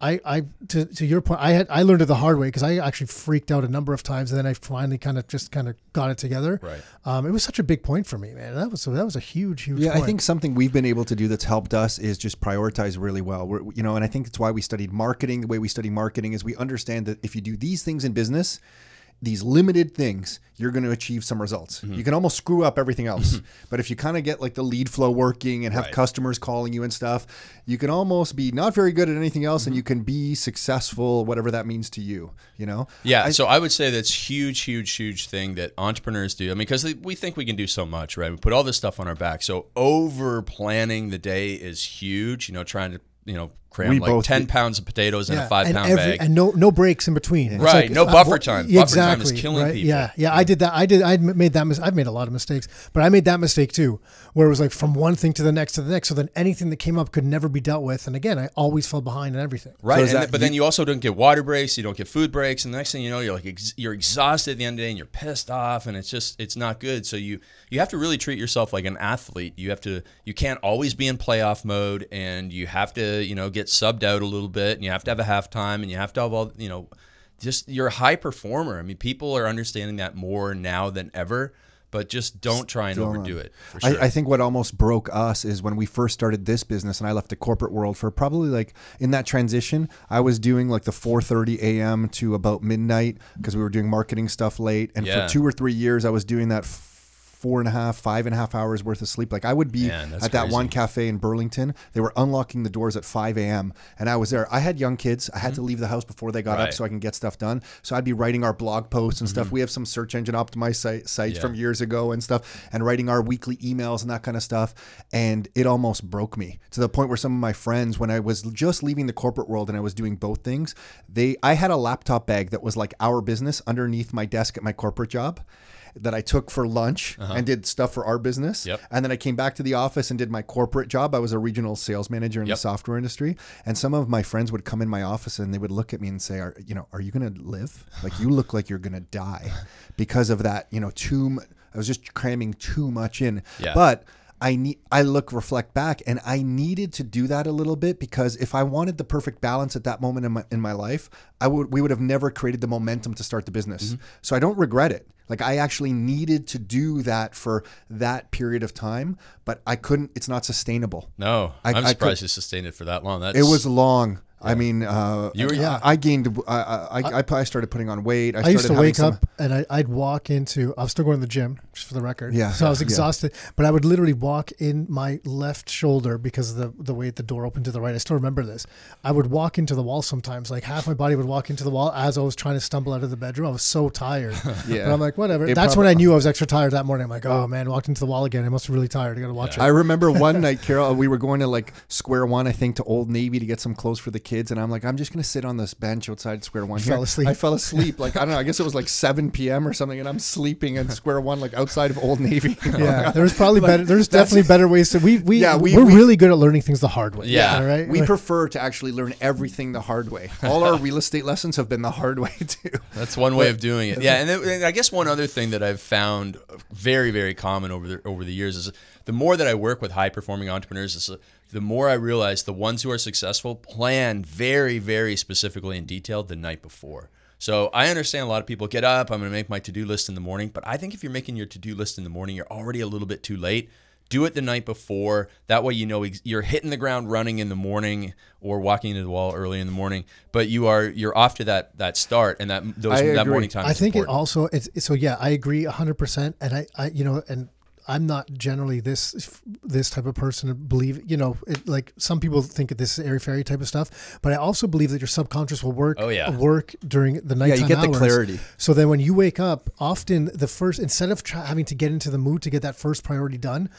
I, I to, to your point, I had I learned it the hard way because I actually freaked out a number of times, and then I finally kind of just kind of got it together. Right. Um, it was such a big point for me, man. That was that was a huge, huge. Yeah, point. I think something we've been able to do that's helped us is just prioritize really well. We're, you know, and I think it's why we studied marketing. The way we study marketing is we understand that if you do these things in business, these limited things, you're going to achieve some results. Mm-hmm. You can almost screw up everything else. But if you kind of get like the lead flow working and have right. customers calling you and stuff, you can almost be not very good at anything else mm-hmm. and you can be successful, whatever that means to you, you know? Yeah. I, so I would say that's huge, huge, huge thing that entrepreneurs do. I mean, because we think we can do so much, right? We put all this stuff on our back. So over planning the day is huge, you know, trying to, you know, cram we like 10 did. pounds of potatoes in a five pound every, bag. And no no breaks in between. Right. Like, no uh, buffer time. Exactly, buffer time is killing right? people. Yeah. Yeah. I did that. I did. I made that. Mis- I've made a lot of mistakes, but I made that mistake too, where it was like from one thing to the next to the next. So then anything that came up could never be dealt with. And again, I always fell behind in everything. Right. So that, but you, then you also don't get water breaks. You don't get food breaks. And the next thing you know, you're like, ex- you're exhausted at the end of the day and you're pissed off and it's just, it's not good. So you, you have to really treat yourself like an athlete. You have to, you can't always be in playoff mode and you have to, you know, get subbed out a little little bit and you have to have a halftime and you have to have all, you know, just you're a high performer. I mean, people are understanding that more now than ever but just don't try and Still overdo on. it. Sure. I, I, think what almost broke us is when we first started this business, and I left the corporate world for probably like in that transition. I was doing like the 4:30 a.m. to about midnight because we were doing marketing stuff late, and yeah. for two or three years, I was doing that four and a half, five and a half hours worth of sleep. Like I would be Man, at that one cafe in Burlington. They were unlocking the doors at 5 a.m. and I was there. I had young kids. I had mm-hmm. to leave the house before they got right. up so I can get stuff done. So I'd be writing our blog posts and mm-hmm. stuff. We have some search engine optimized site, sites yeah. from years ago and stuff and writing our weekly emails and that kind of stuff. And it almost broke me to the point where some of my friends, when I was just leaving the corporate world and I was doing both things, they, I had a laptop bag that was like our business underneath my desk at my corporate job that I took for lunch uh-huh. and did stuff for our business. Yep. And then I came back to the office and did my corporate job. I was a regional sales manager in yep. the software industry. And some of my friends would come in my office and they would look at me and say, "Are you know, are you going to live? Like you look like you're going to die because of that, you know, too I was just cramming too much in." Yeah. But I need I look reflect back and I needed to do that a little bit because if I wanted the perfect balance at that moment in my in my life, I would we would have never created the momentum to start the business. Mm-hmm. So I don't regret it. Like I actually needed to do that for that period of time, but I couldn't it's not sustainable. No. I, am surprised I you sustained it for that long. That's It was long. I mean, uh, you were, yeah. I gained. I, I, I, started putting on weight. I, I used to wake some, up and I, would walk into. I was still going to the gym, just for the record. Yeah. So I was exhausted, yeah. but I would literally walk in my left shoulder because of the the way the door opened to the right. I still remember this. I would walk into the wall sometimes. Like half my body would walk into the wall as I was trying to stumble out of the bedroom. I was so tired. yeah. But I'm like, whatever. It That's when I knew I was extra tired that morning. I'm like, oh man, walked into the wall again. I must be really tired. I got to watch yeah. it. I remember one night, Carol. We were going to like Square One, I think, to Old Navy to get some clothes for the kids, and I'm like, I'm just just gonna sit on this bench outside Square One. Fell asleep. I fell asleep. Like I don't know. I guess it was like 7 p.m. or something, and I'm sleeping in Square One, like outside of Old Navy. Oh yeah, there's probably like, better. There's definitely better ways to. We we yeah, we, we're we, really good at learning things the hard way. Yeah, right. We prefer to actually learn everything the hard way. All our real estate lessons have been the hard way too. That's one way but, of doing it. Yeah, and, then, and I guess one other thing that I've found very very common over the over the years is the more that I work with high performing entrepreneurs is the more I realize the ones who are successful plan very, very specifically and detailed the night before. So I understand a lot of people get up, I'm going to make my to do list in the morning. But I think if you're making your to do list in the morning, you're already a little bit too late. Do it the night before. That way, you know you're hitting the ground running in the morning or walking into the wall early in the morning. But you are you're off to that that start and that those that morning time. I think important. it also it's so yeah. I agree hundred percent. And I I you know and I'm not generally this this type of person to believe. You know, it, like some people think this is airy fairy type of stuff, but I also believe that your subconscious will work. Oh yeah. work during the night. Yeah, you get hours. the clarity. So then, when you wake up, often the first instead of having to get into the mood to get that first priority done,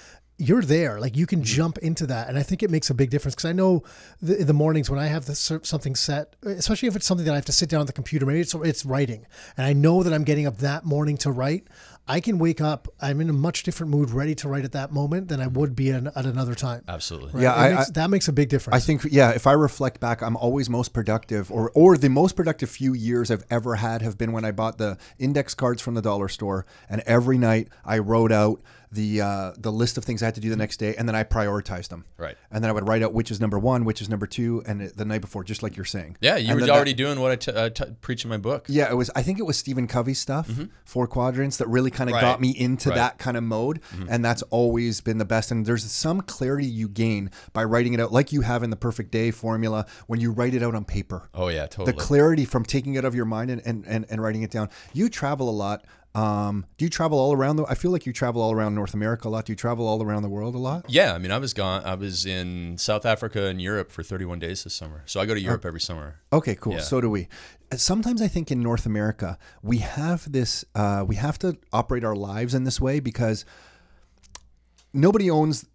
you're there. Like you can mm. jump into that, and I think it makes a big difference because I know the, in the mornings when I have this, something set, especially if it's something that I have to sit down at the computer, maybe it's it's writing, and I know that I'm getting up that morning to write. I can wake up. I'm in a much different mood, ready to write at that moment than I would be an, at another time. Absolutely. Right? Yeah, I- makes- I- that makes a big difference. I think yeah, if I reflect back, I'm always most productive or or the most productive few years I've ever had have been when I bought the index cards from the dollar store and every night I wrote out the uh, the list of things I had to do the next day and then I prioritized them. Right. And then I would write out which is number 1, which is number 2 and the night before just like you're saying. Yeah, you And were then that- already doing what I t- uh, t- preach in my book. yeah, it was. I think it was Stephen Covey's stuff, Four Quadrants, that really kind of Right. got me into Right. that kind of mode, mm-hmm. and that's always been the best. And there's some clarity you gain by writing it out, like you have in the Perfect Day formula when you write it out on paper. Oh yeah, totally. The clarity from taking it out of your mind and, and, and, and writing it down. You travel a lot. Um, do you travel all around? The, I feel like you travel all around North America a lot. Do you travel all around the world a lot? yeah, I mean, I was gone. I was in South Africa and Europe for 31 days this summer. So I go to Europe every summer. Okay, cool. Yeah. So do we. Sometimes I think in North America we have this. Uh, we have to operate our lives in this way because nobody owns.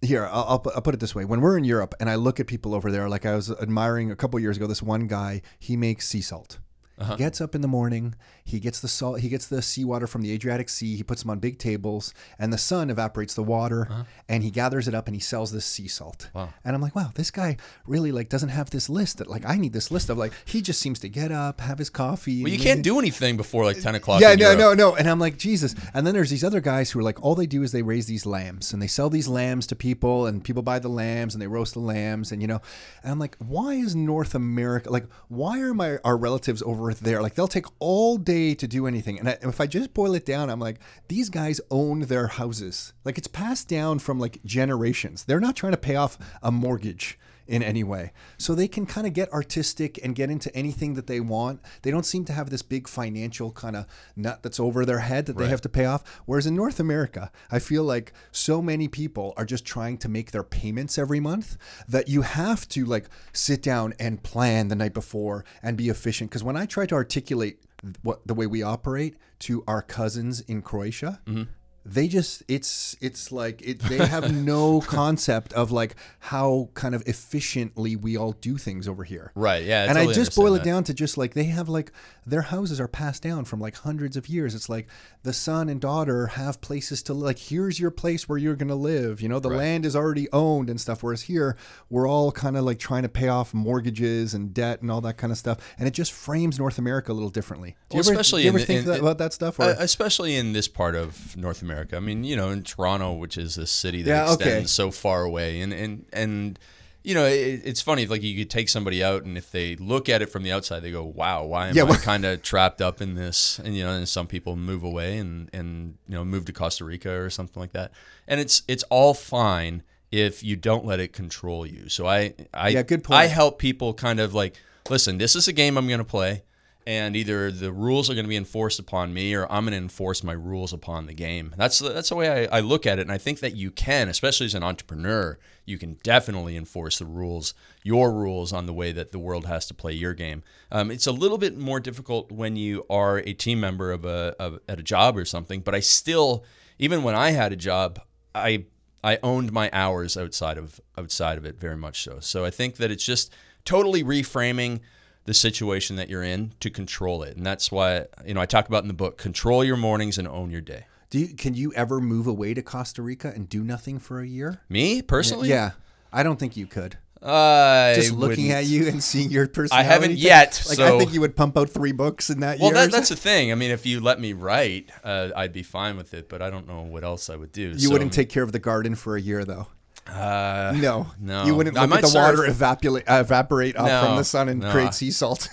Here, I'll, I'll, put- I'll put it this way: when we're in Europe and I look at people over there, like I was admiring a couple years ago, this one guy he makes sea salt. He uh-huh. gets up in the morning. He gets the salt. He gets the seawater from the Adriatic Sea. He puts them on big tables, and the sun evaporates the water. Uh-huh. And he gathers it up and he sells this sea salt. Wow. And I'm like, wow, this guy really like doesn't have this list that like I need this list of like he just seems to get up, have his coffee. Well, you can't do anything before like 10 o'clock. yeah, no, Europe. no, no. And I'm like, Jesus. And then there's these other guys who are like, all they do is they raise these lambs and they sell these lambs to people and people buy the lambs and they roast the lambs and you know, and I'm like, why is North America like? Why are my our relatives over there like they'll take all day to do anything? And I, if I just boil it down, I'm like, these guys own their houses. Like it's passed down from like generations. They're not trying to pay off a mortgage in any way. So they can kind of get artistic and get into anything that they want. They don't seem to have this big financial kind of nut that's over their head that they have to pay off. Whereas in North America, I feel like so many people are just trying to make their payments every month that you have to like sit down and plan the night before and be efficient. Because when I try to articulate what the way we operate to our cousins in Croatia, mm-hmm. They just it's it's like it they have no concept of like how kind of efficiently we all do things over here Right, yeah, I and totally i just boil it down to just like they have like their houses are passed down from like hundreds of years it's like the son and daughter have places to like here's your place where you're gonna live you know the land is already owned and stuff whereas here we're all kind of like trying to pay off mortgages and debt and all that kind of stuff and it just frames north america a little differently do you Well, ever, especially do you ever the- think in- that, in- about that stuff or? Especially in this part of North America. I mean, you know, in Toronto, which is a city that Yeah, okay. extends so far away, and and and you know, it, it's funny. Like you could take somebody out, and if they look at it from the outside, they go, "Wow, why am Yeah, I well- kind of trapped up in this?" And you know, and some people move away and and you know move to Costa Rica or something like that. And it's it's all fine if you don't let it control you. So I I Yeah, good point. I help people kind of like, listen, this is a game I'm going to play and either the rules are going to be enforced upon me or I'm going to enforce my rules upon the game. That's the, that's the way I, I look at it, and I think that you can, especially as an entrepreneur, you can definitely enforce the rules, your rules on the way that the world has to play your game. Um, it's a little bit more difficult when you are a team member of a of, at a job or something, but I still, even when I had a job, I I owned my hours outside of outside of it very much so. So I think that it's just totally reframing the situation that you're in to control it. And that's why, you know, I talk about in the book, control your mornings and own your day. Do you, can you ever move away to Costa Rica and do nothing for a year? Me personally? Yeah, I don't think you could. I Just looking wouldn't. at you and seeing your personality. I haven't thing, yet, Like I think you would pump out three books in that Well, year. Well, that, that's the thing. I mean, if you let me write, uh, I'd be fine with it, but I don't know what else I would do. You wouldn't take care of the garden for a year, though. Uh, No, no. You wouldn't I look might the water evaporate evaporate up No, from the sun and no. create sea salt.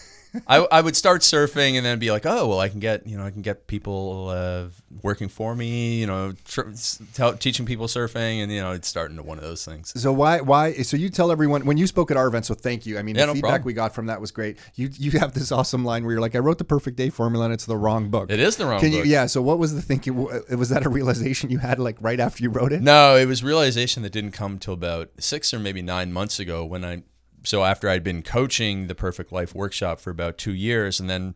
I, I would start surfing and then be like, oh well, I can get you know I can get people uh, working for me, you know, tr- tell, teaching people surfing, and you know, it's starting to one of those things. so why why? So you tell everyone when you spoke at our event. So thank you. I mean, Yeah, the no feedback problem. we got from that was great. You you have this awesome line where you're like, I wrote the perfect day formula and it's the wrong book. It is the wrong Can book. you? Yeah. So what was the thinking? Was that a realization you had like right after you wrote it? No, it was realization that didn't come till about six or maybe nine months ago when I. So after I'd been coaching the Perfect Life workshop for about two years, and then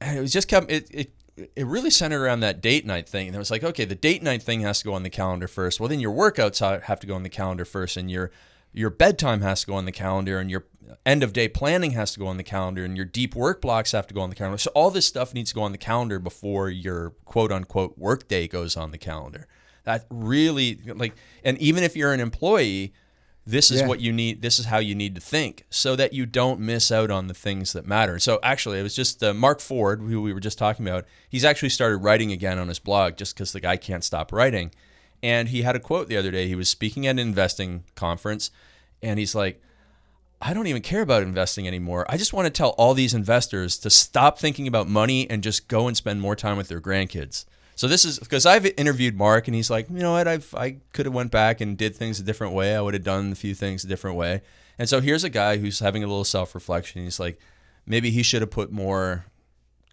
it was just kept it, it it really centered around that date night thing. And it was like, okay, the date night thing has to go on the calendar first. Well, then your workouts have to go on the calendar first, and your your bedtime has to go on the calendar, and your end of day planning has to go on the calendar, and your deep work blocks have to go on the calendar. So all this stuff needs to go on the calendar before your quote unquote work day goes on the calendar. That really like, and even if you're an employee, this is Yeah. what you need. This is how you need to think so that you don't miss out on the things that matter. So actually, it was just uh, Mark Ford, who we were just talking about. He's actually started writing again on his blog just because the guy can't stop writing. And he had a quote the other day. He was speaking at an investing conference, and he's like, I don't even care about investing anymore. I just want to tell all these investors to stop thinking about money and just go and spend more time with their grandkids. So this is because I've interviewed Mark and he's like, you know what, I've I could have went back and did things a different way. I would have done a few things a different way. And so here's a guy who's having a little self-reflection. He's like, maybe he should have put more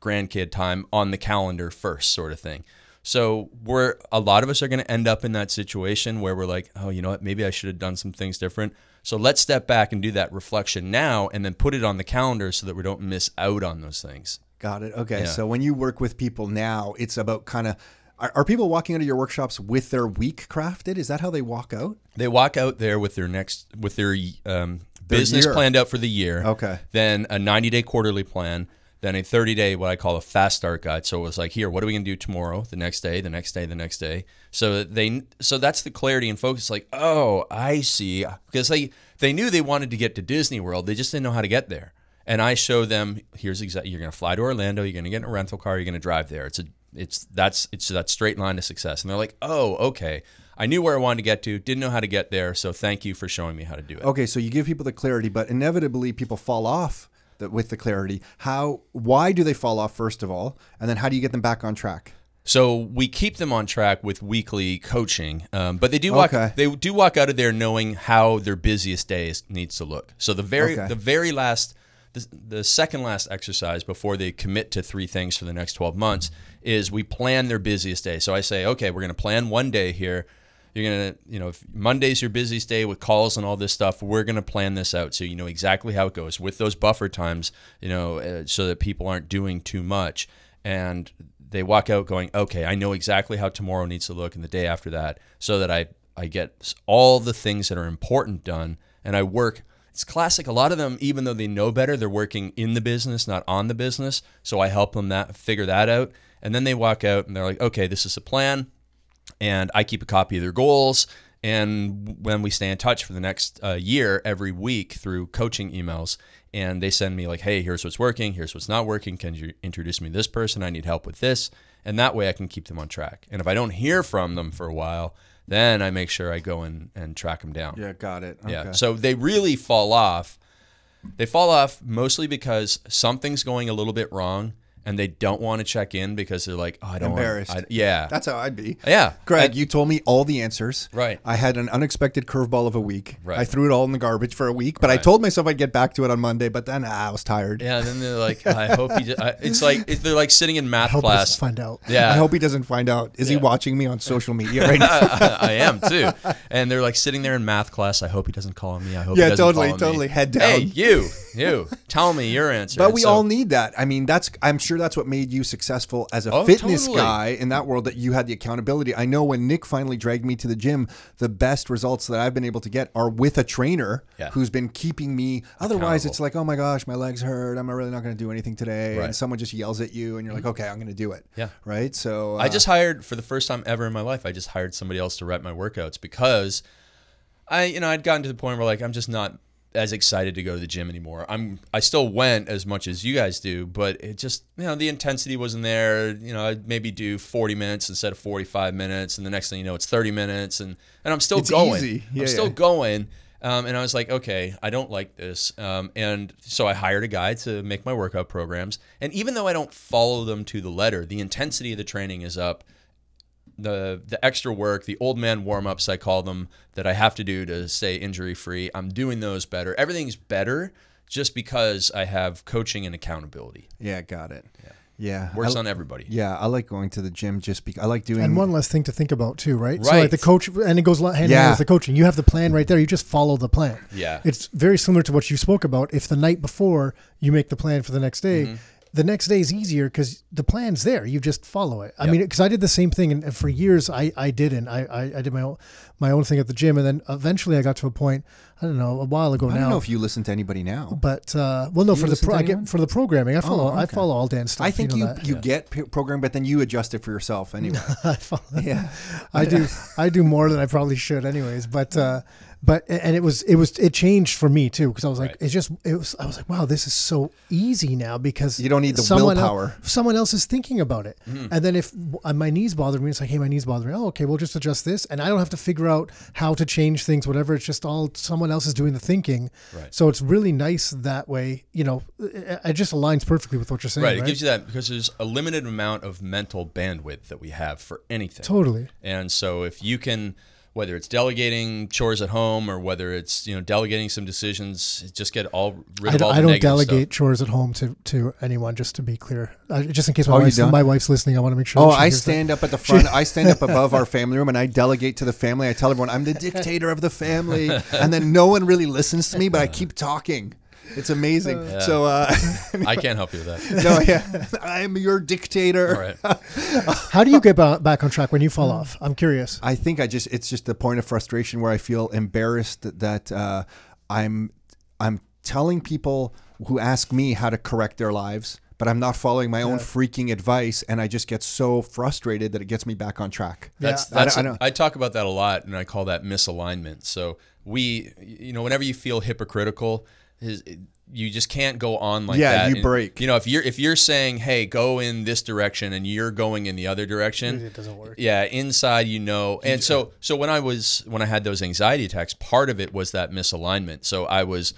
grandkid time on the calendar first, sort of thing. So we're a lot of us are going to end up in that situation where we're like, oh, you know what? Maybe I should have done some things different. So let's step back and do that reflection now, and then put it on the calendar so that we don't miss out on those things. Got it. Okay. Yeah. So when you work with people now, it's about kind of are, are people walking out of your workshops with their week crafted? Is that how they walk out? They walk out there with their next with their um, Their business year. planned out for the year. Okay. Then a 90 day quarterly plan. Then a 30 day what I call a fast start guide. So it was like, here, what are we gonna do tomorrow? The next day, the next day, the next day. So they so that's the clarity and focus. Like, oh, I see, because they they knew they wanted to get to Disney World. They just didn't know how to get there. And I show them here's exactly you're gonna fly to Orlando. You're gonna get in a rental car. You're gonna drive there. It's a it's that's it's that straight line to success. And they're like, oh, okay. I knew where I wanted to get to, didn't know how to get there. So thank you for showing me how to do it. Okay, so you give people the clarity, but inevitably people fall off the, with the clarity. How? Why do they fall off first of all, and then how do you get them back on track? So we keep them on track with weekly coaching, um, but they do walk. Okay. They do walk out of there knowing how their busiest days needs to look. So the very Okay. the very last, the, second last exercise before they commit to three things for the next twelve months is we plan their busiest day. So I say, okay, we're going to plan one day here. You're gonna, you know, if Monday's your busiest day with calls and all this stuff, we're gonna plan this out so you know exactly how it goes with those buffer times, you know, uh, so that people aren't doing too much. And they walk out going, okay, I know exactly how tomorrow needs to look and the day after that, so that I I get all the things that are important done, and I work. It's classic. A lot of them, even though they know better, they're working in the business, not on the business. So I help them that figure that out, and then they walk out and they're like, okay, this is a plan and I keep a copy of their goals. And when we stay in touch for the next uh, year, every week through coaching emails, and they send me like, "Hey, here's what's working. Here's what's not working. Can you introduce me this person? I need help with this." And that way, I can keep them on track. And if I don't hear from them for a while, then I make sure I go and, and track them down. Yeah, got it. Yeah. So they really fall off. They fall off mostly because something's going a little bit wrong, and they don't want to check in because they're like, "Oh, I don't." Embarrassed. I, yeah. That's how I'd be. yeah. Craig, And- you told me all the answers. Right. I had an unexpected curveball of a week. Right. I threw it all in the garbage for a week, but I told myself I'd get back to it on Monday, but then ah, I was tired. Yeah, and then they're like, I hope he. Just, I, it's like they're like sitting in math class. find out. Yeah, I hope he doesn't find out. Is he watching me on social media right now? I am too. And they're like sitting there in math class. I hope he doesn't call on me. I hope. Yeah, he doesn't totally, follow me." totally. Head down. Hey, you, you, tell me your answer. But And we so- all need that. I mean, that's I'm sure that's what made you successful as a Oh, fitness totally. guy in that world that you had the accountability. I know when Nick finally dragged me to the gym, the best results that I've been able to get are with a trainer Yeah. who's been keeping me. Otherwise, it's like, oh my gosh, my legs hurt. I'm really not going to do anything today. Right. And someone just yells at you, and you're like, okay, I'm going to do it. Yeah. Right. So I uh, just hired for the first time ever in my life. I just hired somebody else to write my workouts because I, you know, I'd gotten to the point where like I'm just not as excited to go to the gym anymore. I'm I still went as much as you guys do, but it just you know the intensity wasn't there. You know, I'd maybe do 40 minutes instead of 45 minutes, and the next thing you know, it's 30 minutes, and and I'm still It's going. easy. Yeah, I'm still going. Um, and I was like, okay, I don't like this. Um, and so I hired a guy to make my workout programs. And even though I don't follow them to the letter, the intensity of the training is up. The the extra work, the old man warm ups, I call them, that I have to do to stay injury free. I'm doing those better. Everything's better just because I have coaching and accountability. yeah, got it. Yeah. Works I- on everybody. Yeah, I like going to the gym just because I like doing. And one less thing to think about too, right? So Right. like the coach, and it goes hand in hand with the coaching. You have the plan right there. You just follow the plan. Yeah. It's very similar to what you spoke about. If the night before you make the plan for the next day, Mm-hmm. The next day is easier because the plan's there. You just follow it. I mean, because I did the same thing, and, for years I, I didn't. I, I, I did my own my own thing at the gym, and then eventually I got to a point. I don't know, a while ago I now. I don't know if you listen to anybody now. but uh, well, no, for the pro, I get for the programming. I follow I okay. follow all Dan stuff. I think you know you, that. get p- but then you adjust it for yourself anyway. I follow. yeah. I do I do more than I probably should anyways but uh but and it was it was it changed for me too because I was like Right. it's just it was I was like wow this is so easy now because You don't need the someone willpower. el- someone else is thinking about it mm-hmm. and then if uh, my knees bother me it's like hey my knees bother me oh okay we'll just adjust this and I don't have to figure out how to change things whatever it's just all someone else is doing the thinking Right. so it's really nice that way you know uh, uh, it, it just aligns perfectly with what you're saying Right. right, It gives you that because there's a limited amount of mental bandwidth that we have for anything. totally And so if you can, whether it's delegating chores at home or whether it's you know delegating some decisions, just get all rid I, of don't- all I the don't delegate stuff. chores at home to, to anyone. Just to be clear, uh, just in case my Oh, wife's my wife's listening, I want to make sure. Oh, that she I hears that. stand up at the front. I stand up above our family room and I delegate to the family. I tell everyone I'm the dictator of the family, and then no one really listens to me, but I keep talking. It's amazing. So, uh, I can't help you with that. no, yeah, I'm your dictator. All right. How do you get back on track when you fall off? I'm curious. I think I just it's just the point of frustration where I feel embarrassed that, that uh, I'm I'm telling people who ask me how to correct their lives, but I'm not following my own freaking advice, and I just get so frustrated that it gets me back on track. That's Yeah. I that's don't- I I, don't- talk about that a lot, and I call that misalignment. So we, you know, whenever you feel hypocritical, is you just can't go on like Yeah, that. you And, break. You know, if you're if you're saying, "Hey, go in this direction," and you're going in the other direction, It doesn't work. yeah, inside you know. And so so when I was when I had those anxiety attacks, part of it was that misalignment. So I was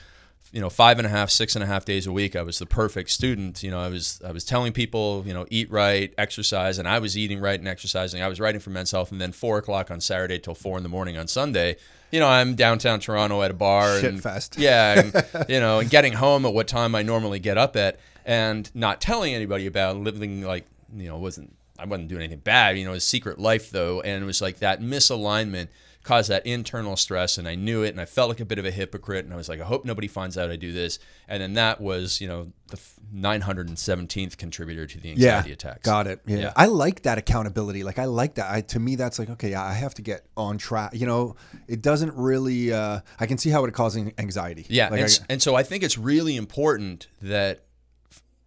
you know five and a half six and a half days a week i was the perfect student you know i was i was telling people you know eat right exercise and i was eating right and exercising i was writing for men's health and then four o'clock on saturday till four in the morning on sunday you know i'm downtown toronto at a bar Shit and fest. yeah and, you know and getting home at what time i normally get up at and not telling anybody about living like you know wasn't i wasn't doing anything bad you know was secret life though and it was like that misalignment caused that internal stress and I knew it and I felt like a bit of a hypocrite and I was like I hope nobody finds out I do this and then that was you know the 917th contributor to the Yeah, anxiety attacks got it. Yeah. Yeah. I like that accountability. Like I like that. I, to me, that's like okay. I have to get on track. You know, it doesn't really. Uh, I can see how it causing anxiety. Yeah, Like and, I- and so I think it's really important that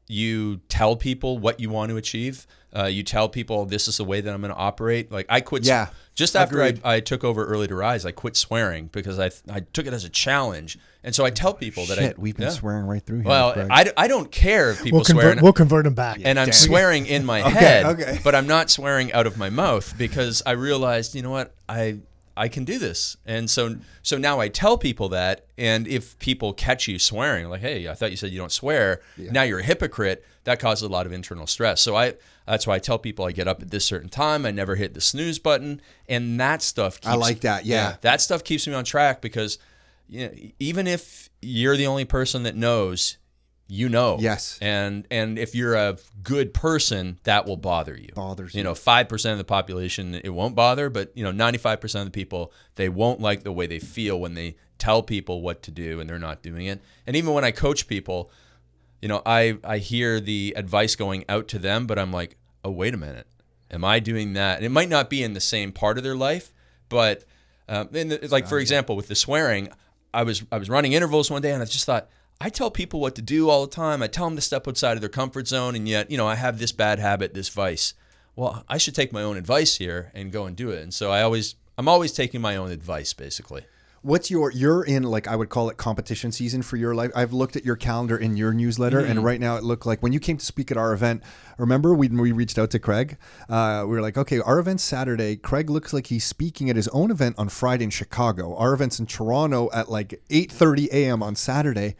you tell people what you want to achieve. Uh, you tell people this is the way that I'm going to operate. Like I quit. Yeah, Just after I. I took over Early to Rise, I quit swearing because I I took it as a challenge, and so I tell people that I we've been yeah. swearing right through here. Well, Craig. I, I don't care if people We'll swear. convert. and- We'll convert them back. and I'm Damn. swearing in my head, okay. but I'm not swearing out of my mouth because I realized, you know what, I I can do this, and so so now I tell people that, and if people catch you swearing, like, hey, I thought you said you don't swear, now you're a hypocrite. That causes a lot of internal stress. So I that's why I tell people I get up at this certain time. I never hit the snooze button, and that stuff. Keeps, I like that, yeah. that stuff keeps me on track because. You know, even if you're the only person that knows, you know. Yes. And and if you're a good person, that will bother you. Bothers you. you. know, five percent of the population it won't bother, but you know, ninety five percent of the people they won't like the way they feel when they tell people what to do and they're not doing it. And even when I coach people, you know, I I hear the advice going out to them, but I'm like, oh wait a minute, am I doing that? And it might not be in the same part of their life, but um, the, like for example, with the swearing, I was I was running intervals one day and I just thought. I tell people what to do all the time. I tell them to step outside of their comfort zone, and yet, you know, I have this bad habit, this vice. Well, I should take my own advice here and go and do it. And so I always, I'm always taking my own advice, basically. What's your you're in like I would call it competition season for your life. I've looked at your calendar in your newsletter, Mm-hmm. and right now it looked like when you came to speak at our event. Remember we we reached out to Craig. Uh, we were like, okay, our event's Saturday. Craig looks like he's speaking at his own event on Friday in Chicago. Our event's in Toronto at like 8:30 a.m. on Saturday.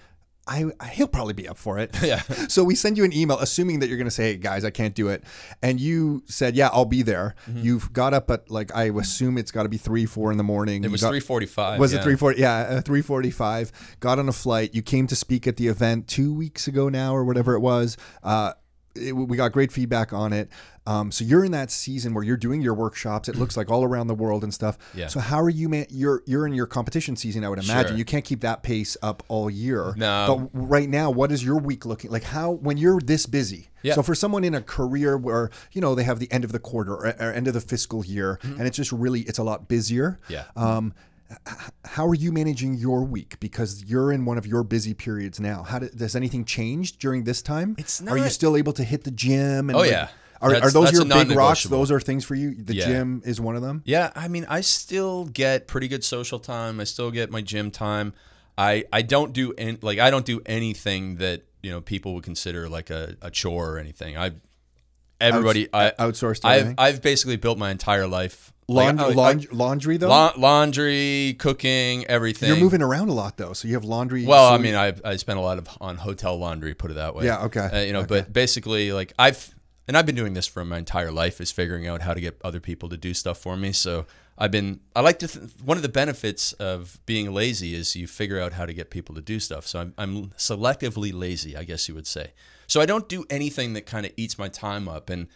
I, he'll probably be up for it. Yeah. So we send you an email assuming that you're going to say, hey, guys, I can't do it. And you said, yeah, I'll be there. Mm-hmm. You've got up at like, I assume it's got to be three, four in the morning. It was got- 3:45. was yeah. it 340 yeah uh, 345 got on a flight you came to speak at the event two weeks ago now or whatever it was uh, it, we got great feedback on it Um, so you're in that season where you're doing your workshops. It looks like all around the world and stuff. Yeah. So how are you? Man- you're you're in your competition season. I would imagine Sure. you can't keep that pace up all year. No. But right now, what is your week looking like? How when you're this busy? Yeah. So for someone in a career where you know they have the end of the quarter or, or end of the fiscal year, and it's just really it's a lot busier. Mm-hmm. Yeah. Um, how are you managing your week because you're in one of your busy periods now? How did, does anything change during this time? It's not, Are you still able to hit the gym? And Oh, like- yeah. Are, are those your big rocks? Those are things for you. The Yeah. gym is one of them. Yeah, I mean, I still get pretty good social time. I still get my gym time. I I don't do any, like I don't do anything that you know people would consider like a, a chore or anything. I everybody I outsourced I've? I've basically built my entire life Laundry, like, I- laundry, laundry though. la- laundry, cooking, everything. You're moving around a lot though, so you have laundry. Well, so- I mean, I I spent a lot of on hotel laundry, put it that way. Yeah, okay, Uh, you know, okay. but basically, like I've and I've been doing this for my entire life is figuring out how to get other people to do stuff for me. So I've been I like to th- one of the benefits of being lazy is you figure out how to get people to do stuff. So I'm I'm selectively lazy, I guess you would say. So I don't do anything that kind of eats my time up and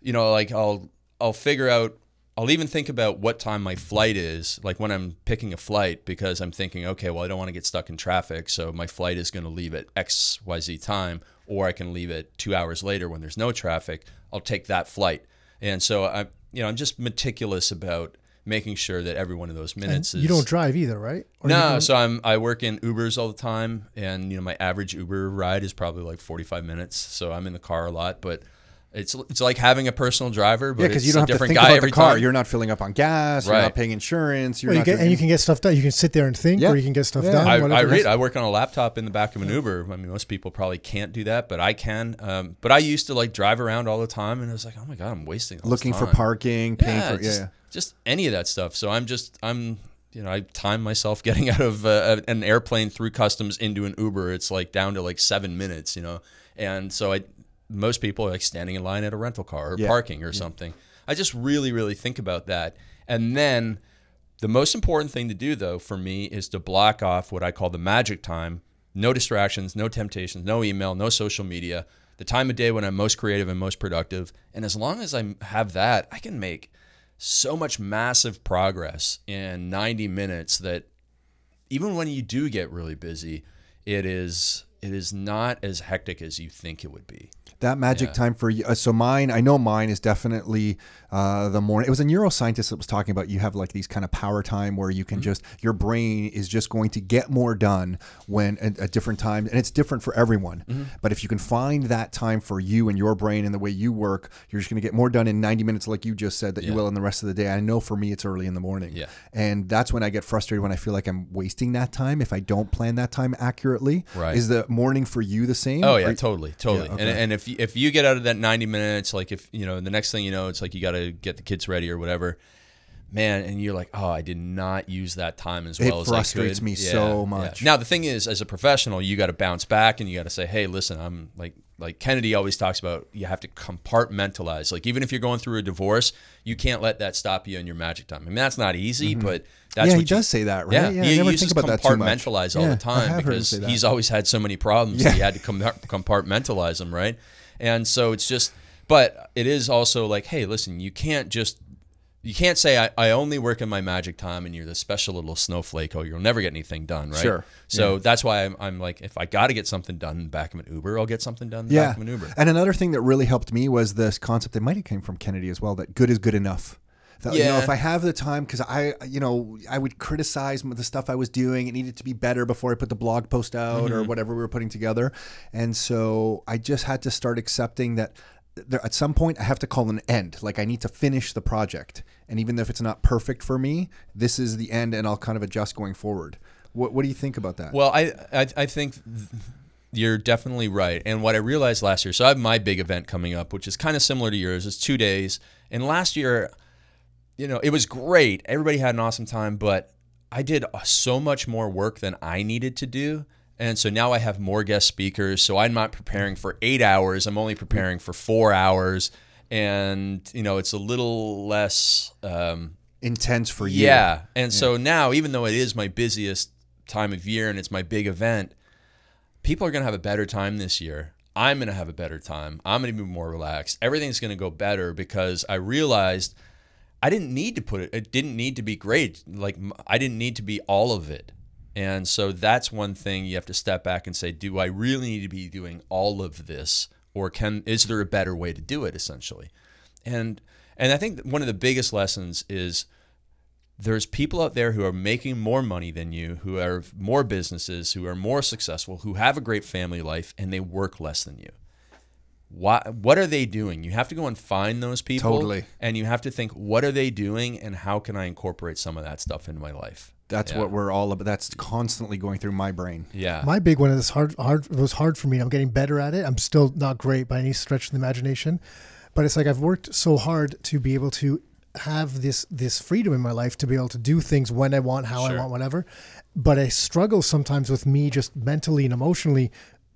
you know, like I'll I'll figure out I'll even think about what time my flight is, like when I'm picking a flight, because I'm thinking, okay, well, I don't want to get stuck in traffic, so my flight is going to leave at X Y Z time, or I can leave it two hours later when there's no traffic. I'll take that flight, and so I, you know, I'm just meticulous about making sure that every one of those minutes is. You don't drive either, right? Or No, so I'm I work in Ubers all the time, and you know my average Uber ride is probably like 45 minutes. So I'm in the car a lot, but it's it's like having a personal driver, but yeah, because you don't a have to different think guy about every the car. time. You're not filling up on gas. Right. You're not paying insurance. You're Well, you not get, doing and you can get stuff done. You can sit there and think, Yeah. or you can get stuff Yeah. done. I, I read. I work on a laptop in the back of an Uber. I mean, most people probably can't do that, but I can. Um, but I used to like drive around all the time, and I was like, oh my god, I'm wasting. All this looking for parking, paying Yeah, for just, yeah. just any of that stuff. So I'm just I'm you know I time myself getting out of uh, an airplane through customs into an Uber. It's like down to like seven minutes, you know, and so I most people are like standing in line at a rental car or Yeah. parking or something. I just really really think about that, and then. The most important thing to do, though, for me is to block off what I call the magic time. No distractions, no temptations, no email, no social media. The time of day when I'm most creative and most productive. And as long as I have that, I can make so much massive progress in 90 minutes that even when you do get really busy, it is it is not as hectic as you think it would be. That magic Yeah. time for you. Uh, so mine, I know mine is definitely uh, the morning. It was a neuroscientist that was talking about you have like these kind of power time where you can Mm-hmm. just your brain is just going to get more done when at, at different times, and it's different for everyone. Mm-hmm. But if you can find that time for you and your brain and the way you work, you're just going to get more done in 90 minutes, like you just said that you will in the rest of the day. I know for me, it's early in the morning. Yeah. and that's when I get frustrated when I feel like I'm wasting that time if I don't plan that time accurately. Right. Is the morning for you the same? Oh Or- yeah, totally, totally. okay. And and if you, if you get out of that ninety minutes, like if you know the next thing you know, it's like you got to get the kids ready or whatever, man. And you're like, oh, I did not use that time as It well as I frustrates me Yeah, so yeah. much. Now the thing is, as a professional, you got to bounce back and you got to say, hey, listen, I'm like like Kennedy always talks about. You have to compartmentalize. Like even if you're going through a divorce, you can't let that stop you in your magic time. I mean, that's not easy, mm-hmm. but that's yeah, what he you, does say that, right? yeah, I he never uses think about that compartmentalize all Yeah, the time have heard him because he's always had so many problems that he had to com- compartmentalize them, right? And so it's just, but it is also like, hey, listen, you can't just, you can't say I, I only work in my magic time and you're the special little snowflake. Oh, you'll never get anything done, right? Sure. So that's why I'm, I'm like, if I got to get something done in the back of an Uber, I'll get something done in Yeah. back of an Uber. And another thing that really helped me was this concept. that might have came from Kennedy as well. That good is good enough. That, You know, if I have the time, because I, you know, I would criticize the stuff I was doing. It needed to be better before I put the blog post out Mm-hmm. or whatever we were putting together. And so I just had to start accepting that there, at some point I have to call an end. Like I need to finish the project. And even if it's not perfect for me, this is the end, and I'll kind of adjust going forward. What, what do you think about that? Well, I, I I think th- you're definitely right. And what I realized last year, so I have my big event coming up, which is kind of similar to yours. It's two days, and last year, you know, it was great. Everybody had an awesome time, but I did so much more work than I needed to do. And so now I have more guest speakers. So I'm not preparing for eight hours. I'm only preparing for four hours. And, you know, it's a little less um, Intense for you. yeah. And so now, even though it is my busiest time of year and it's my big event, people are going to have a better time this year. I'm going to have a better time. I'm going to be more relaxed. Everything's going to go better because I realized I didn't need to put it, it didn't need to be great. Like, I didn't need to be all of it. And so that's one thing you have to step back and say, do I really need to be doing all of this? Or can is there a better way to do it essentially? And and I think one of the biggest lessons is there's people out there who are making more money than you, who are more businesses, who are more successful, who have a great family life, and they work less than you. What what are they doing? You have to go and find those people, Totally. and you have to think, what are they doing, and how can I incorporate some of that stuff into my life? That's Yeah. what we're all about. That's constantly going through my brain. Yeah, My big one is hard. Hard it was hard for me. I'm getting better at it. I'm still not great by any stretch of the imagination, but it's like I've worked so hard to be able to have this this freedom in my life to be able to do things when I want, how I want, whatever. But I struggle sometimes with me just mentally and emotionally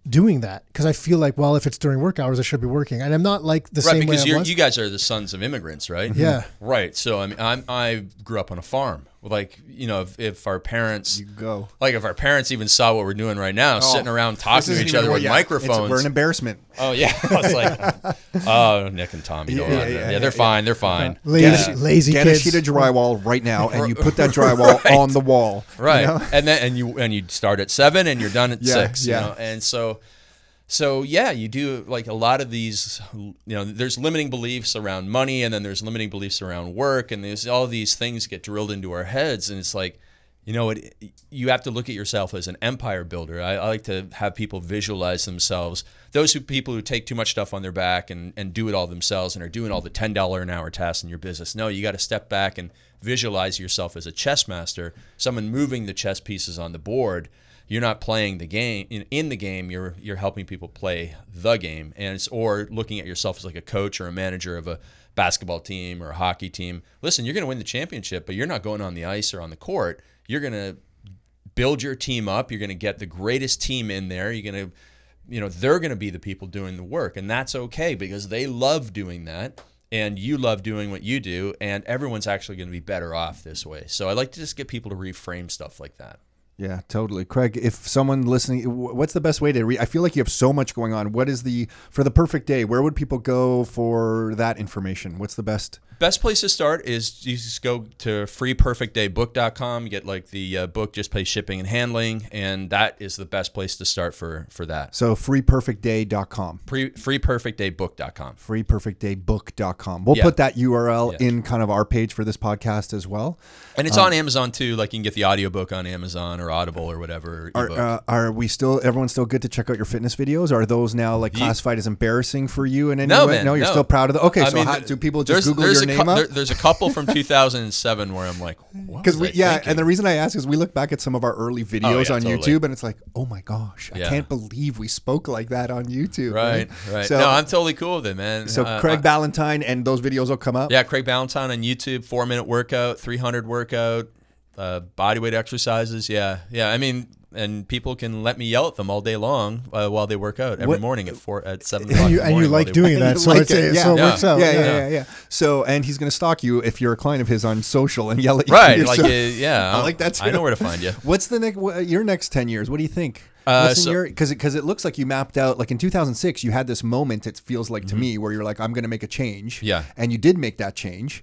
doing that because I feel like, well, if it's during work hours, I should be working, and I'm not like the right. same way Because I you're, was. you guys are the sons of immigrants, right? Yeah. Right. So I mean, I'm, I grew up on a farm. Like you know, if, if our parents, you Go. like if our parents even saw what we're doing right now, oh. sitting around talking to each other with microphones. we're an embarrassment. Oh yeah, I was like, oh Nick and Tommy, don't Yeah, yeah, yeah, yeah, they're yeah. fine, they're fine. lazy, lazy Get kids. a sheet of drywall right now, and you put that drywall on the wall. you right know? and then and you and you start at seven and you're done at Yeah, six yeah. you know and so so yeah you do like a lot of these you know there's limiting beliefs around money and then there's limiting beliefs around work and there's all these things get drilled into our heads and it's like you know it you have to look at yourself as an empire builder. I, I like to have people visualize themselves those who people who take too much stuff on their back and, and do it all themselves and are doing all the $10 an hour tasks in your business. No you got to step back and visualize yourself as a chess master someone moving the chess pieces on the board you're not playing the game in, in the game you're you're helping people play the game. And it's or looking at yourself as like a coach or a manager of a basketball team or a hockey team. Listen you're going to win the championship but you're not going on the ice or on the court. You're going to build your team up. You're going to get the greatest team in there. You're going to you know they're going to be the people doing the work and that's okay because they love doing that and you love doing what you do and everyone's actually going to be better off this way. So i like to just get people to reframe stuff like that Yeah, totally. Craig, if someone listening, what's the best way to read? I feel like you have so much going on. What is the, for the perfect day, where would people go for that information? What's the best? Best place to start is you just go to freeperfectdaybook.com. You get like the uh, book, just pay shipping and handling, and that is the best place to start for for that. So freeperfectday.com. Pre, freeperfectdaybook.com. freeperfectdaybook.com. We'll Yeah. put that URL Yeah. in kind of our page for this podcast as well. And it's on Amazon too. Like you can get the audiobook on Amazon or Audible or whatever. Are, uh, are we still, everyone's still good to check out your fitness videos? Are those now like classified as embarrassing for you in any No, way? man. no, you're no. still proud of the, okay, I so mean, how, do people just Google your a name cou- up? there- there's a couple from 2007 where I'm like, what Because we, yeah, thinking? and the reason I ask is we look back at some of our early videos yeah, on totally. YouTube, and it's like, oh my gosh, I can't believe we spoke like that on YouTube. right, right. So, no, I'm totally cool with it, man. so Uh, Craig I- Ballantyne, and those videos will come up. Yeah, Craig Ballantyne on YouTube, four minute workout, 300 workout, uh, body weight exercises. Yeah, yeah. I mean, and people can let me yell at them all day long uh, while they work out every What- morning at four at seven. and you, and you like doing that, so like it's, it, so it yeah. works out. yeah, yeah, yeah. yeah, yeah. So, and he's going to stalk you if you're a client of his on social and yell at you. Right, like So- uh, yeah, I like that I know where to find you. What's the next? wha- Your next ten years? What do you think? Uh, so- because because it looks like you mapped out like in 2006 you had this moment. It feels like to me where you're like I'm going to make a change. Mm-hmm. Yeah. and you did make that change.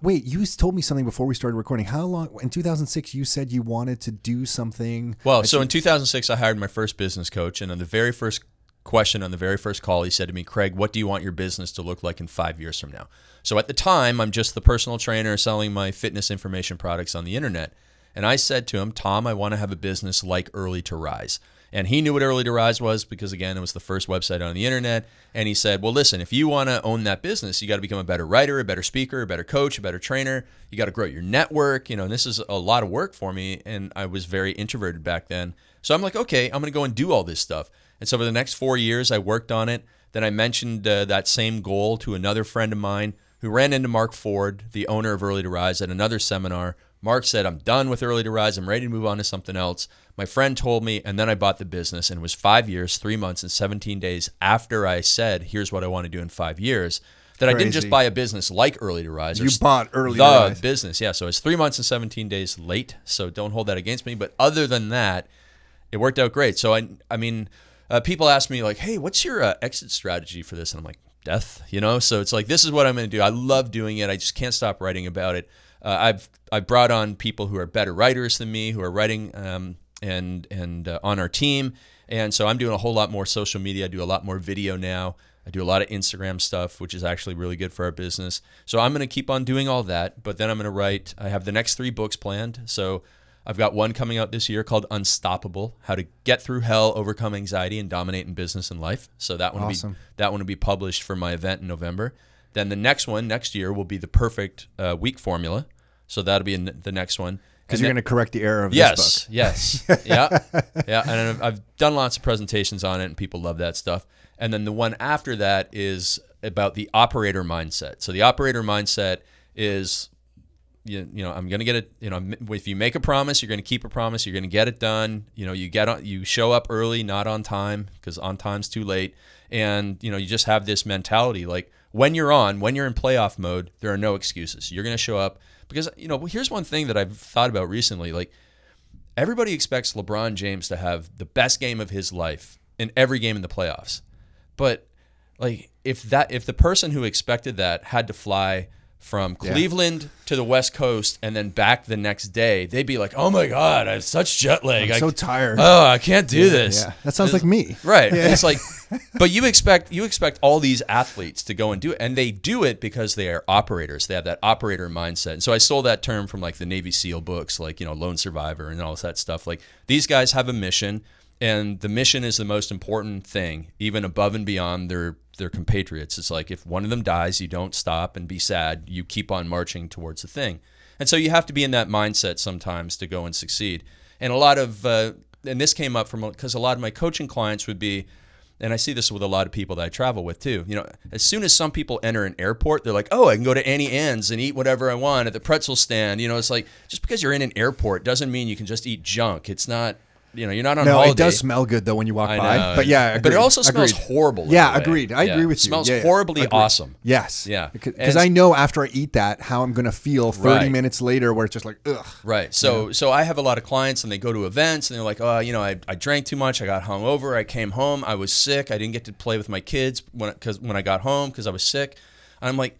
Wait, you told me something before we started recording. How long in 2006 you said you wanted to do something? Well, so in 2006, I hired my first business coach, and on the very first question on the very first call, he said to me, "Craig, what do you want your business to look like in five years from now?" So at the time, I'm just the personal trainer selling my fitness information products on the internet, and I said to him, "Tom, I want to have a business like Early to Rise." And he knew what Early to Rise was because, again, it was the first website on the internet. And he said, Well, listen, if you want to own that business, you got to become a better writer, a better speaker, a better coach, a better trainer. You got to grow your network. You know, and this is a lot of work for me. And I was very introverted back then. So I'm like, Okay, I'm going to go and do all this stuff. And so for the next four years, I worked on it. Then I mentioned uh, that same goal to another friend of mine who ran into Mark Ford, the owner of Early to Rise, at another seminar. Mark said, I'm done with Early to Rise. I'm ready to move on to something else. My friend told me, and then I bought the business, and it was five years, three months, and 17 days after I said, Here's what I want to do in five years, that I didn't just buy a business like Early to Rise. You bought Early to the Rise. business. Yeah. So it's three months and 17 days late. So don't hold that against me. But other than that, it worked out great. So I, I mean, uh, people ask me like, "Hey, what's your uh, exit strategy for this?" And I'm like, "Death," you know. So it's like this is what I'm going to do. I love doing it. I just can't stop writing about it. Uh, I've I've brought on people who are better writers than me, who are writing um, and and uh, on our team, and so I'm doing a whole lot more social media. I do a lot more video now. I do a lot of Instagram stuff, which is actually really good for our business. So I'm going to keep on doing all that, but then I'm going to write. I have the next three books planned. So I've got one coming out this year called Unstoppable: How to Get Through Hell, Overcome Anxiety, and Dominate in Business and Life. So that one Awesome. will be that one will be published for my event in November. Then the next one next year will be the Perfect uh, Week Formula. So that'll be in the next one. Because you're going to correct the error of yes, this book. yes, yeah, yeah. And I've, I've done lots of presentations on it, and people love that stuff. And then the one after that is about the operator mindset. So the operator mindset is, you, you know, I'm going to get it. You know, if you make a promise, you're going to keep a promise. You're going to get it done. You know, you get on, you show up early, not on time, because on time's too late. And you know, you just have this mentality like when you're on, when you're in playoff mode, there are no excuses. You're going to show up because you know. Here's one thing that I've thought about recently, like everybody expects LeBron James to have the best game of his life in every game in the playoffs. But like if that if the person who expected that had to fly from Cleveland to the West Coast and then back the next day, they'd be like, "Oh my god, I have such jet lag. I'm I, so tired. Oh, I can't do this." yeah. That sounds like me. Right. It's like, but you expect you expect all these athletes to go and do it, and they do it because they are operators. They have that operator mindset. And so I stole that term from like the Navy SEAL books, like you know, Lone Survivor and all that stuff. Like these guys have a mission, and the mission is the most important thing, even above and beyond their their compatriots. It's like if one of them dies, you don't stop and be sad. You keep on marching towards the thing. And so you have to be in that mindset sometimes to go and succeed. And a lot of uh, and this came up from because a lot of my coaching clients would be and I see this with a lot of people that I travel with too. You know, as soon as some people enter an airport, they're like, "Oh, I can go to Auntie Anne's and eat whatever I want at the pretzel stand." You know, it's like just because you're in an airport doesn't mean you can just eat junk. It's not, you know, you're not on No, holiday. it does smell good though when you walk I by. know. But yeah, but it also smells Agreed. horrible. Yeah, agreed. I Yeah. agree with It you. Smells Yeah, yeah. horribly Agreed. awesome. Yes. Yeah. Because I know after I eat that how I'm going to feel 30 Right. minutes later where it's just like, ugh. Right. So so I have a lot of clients and they go to events and they're like, oh, you know, I, I drank too much. I got hungover. I came home. I was sick. I didn't get to play with my kids when because when I got home because I was sick. And I'm like,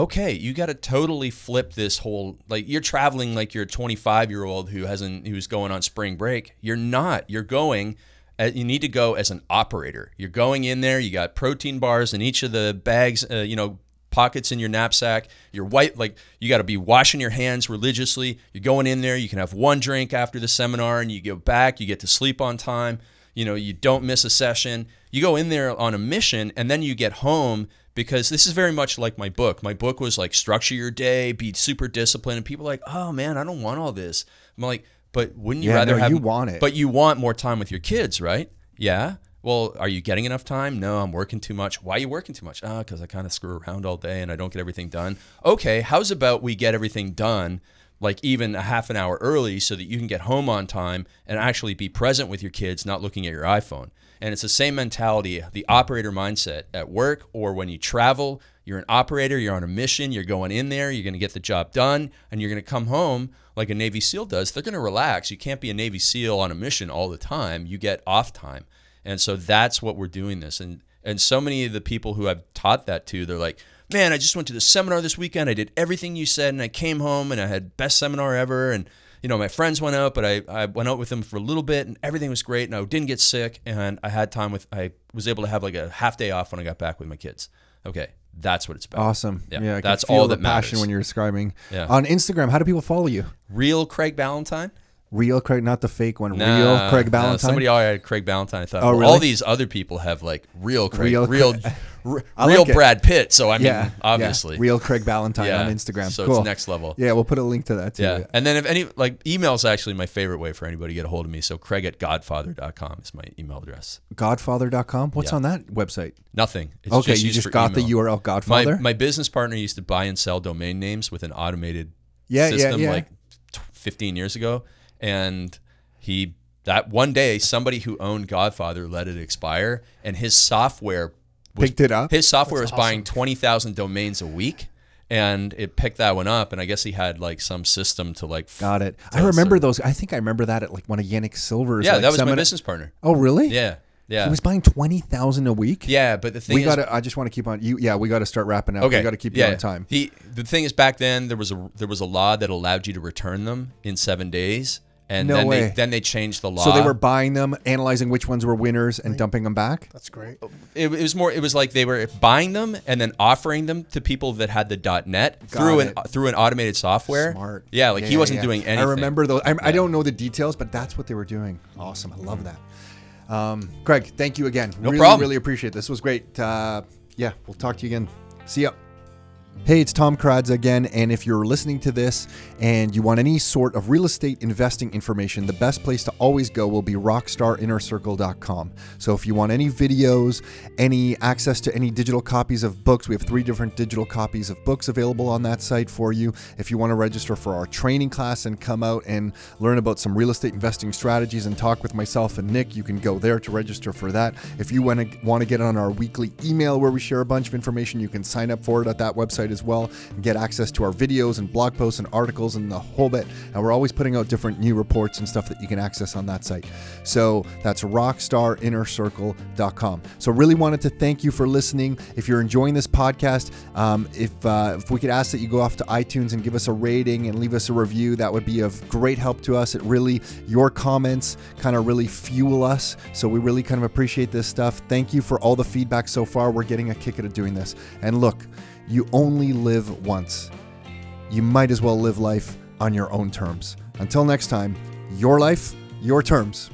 okay, you got to totally flip this whole like you're traveling like you're a 25 year old who hasn't who's going on spring break. You're not. You're going. uh, You need to go as an operator. You're going in there. You got protein bars in each of the bags. Uh, you know, pockets in your knapsack. You're white, like you got to be washing your hands religiously. You're going in there. You can have one drink after the seminar, and you go back. You get to sleep on time. You know, you don't miss a session. You go in there on a mission, and then you get home because this is very much like my book. My book was like structure your day, be super disciplined, and people are like, oh man, I don't want all this. I'm like, but wouldn't you Yeah, rather no, have? you want it. But you want more time with your kids, right? Yeah. Well, are you getting enough time? No, I'm working too much. Why are you working too much? Ah, because I kind of screw around all day and I don't get everything done. Okay, how's about we get everything done like even a half an hour early so that you can get home on time and actually be present with your kids, not looking at your iPhone. And it's the same mentality, the operator mindset at work or when you travel. You're an operator, you're on a mission, you're going in there, you're going to get the job done, and you're going to come home like a Navy SEAL does. They're going to relax. You can't be a Navy SEAL on a mission all the time. You get off time. And so that's what we're doing this. And and so many of the people who I've taught that to, they're like, man, I just went to the seminar this weekend. I did everything you said, and I came home and I had best seminar ever. And you know, my friends went out, but I, I went out with them for a little bit, and everything was great. And I didn't get sick, and I had time with. I was able to have like a half day off when I got back with my kids. Okay, that's what it's about. Awesome. Yeah, Yeah, that's all the that passion matters. when you're describing. Yeah. On Instagram, how do people follow you? Real Craig Ballantyne. Real Craig, not the fake one. Nah, real Craig Ballantyne. somebody already had Craig Ballantyne. I thought, Oh, really? all these other people have like real Craig, Real real, real, like it. Brad Pitt. So I mean, yeah, obviously, yeah. real Craig Ballantyne Yeah. on Instagram. So cool. it's next level. Yeah, we'll put a link to that too. Yeah. And then if any like email is actually my favorite way for anybody to get a hold of me. So Craig at godfather.com is my email address. Godfather.com. What's on that website? Nothing. It's okay, you just got the. URL Godfather. my business partner used to buy and sell domain names with an automated Yeah, yeah, system yeah. like t- 15 years ago. And he, that one day, somebody who owned Godfather let it expire and his software was, Picked it up? His software was buying 20,000 domains a week. And it picked that one up, and I guess he had like some system to like. Got it. I remember so- those. I think I remember that at like one of Yanik Silver's. Yeah, like, that was my business partner. Oh, really? Yeah. Yeah. He was buying twenty thousand a week. Yeah, but the thing we is, got to. I just want to keep on. You, yeah, we got to start wrapping up. okay, we got to keep yeah. you on time. He the thing is, back then there was a there was a law that allowed you to return them in seven days, and No then way. they then they changed the law. So they were buying them, analyzing which ones were winners, and dumping them back. That's great. it, it was more it was like they were buying them and then offering them to people that had the .net through an through an automated software. Smart. Yeah, like he wasn't yeah. doing anything. I remember those. I, I don't know the details, but that's what they were doing. Awesome. I love that. Um, Greg, thank you again. No really, problem. Really appreciate this. was great. Uh, yeah, we'll talk to you again. See ya. Hey, it's Tom Karadza again. And if you're listening to this and you want any sort of real estate investing information, the best place to always go will be rockstarinnercircle.com. So if you want any videos, any access to any digital copies of books, we have three different digital copies of books available on that site for you. If you want to register for our training class and come out and learn about some real estate investing strategies and talk with myself and Nick, you can go there to register for that. If you want to want to get on our weekly email where we share a bunch of information, you can sign up for it at that website as well and get access to our videos and blog posts and articles and the whole bit. And we're always putting out different new reports and stuff that you can access on that site. So that's rockstarinnercircle.com. So really wanted to thank you for listening. If you're enjoying this podcast, um, if uh, if we could ask that you go off to iTunes and give us a rating and leave us a review, that would be of great help to us. It really your comments kind of really fuel us. So we really kind of appreciate this stuff. Thank you for all the feedback so far. We're getting a kick out of doing this. And look, you only live once. You might as well live life on your own terms. Until next time, your life, your terms.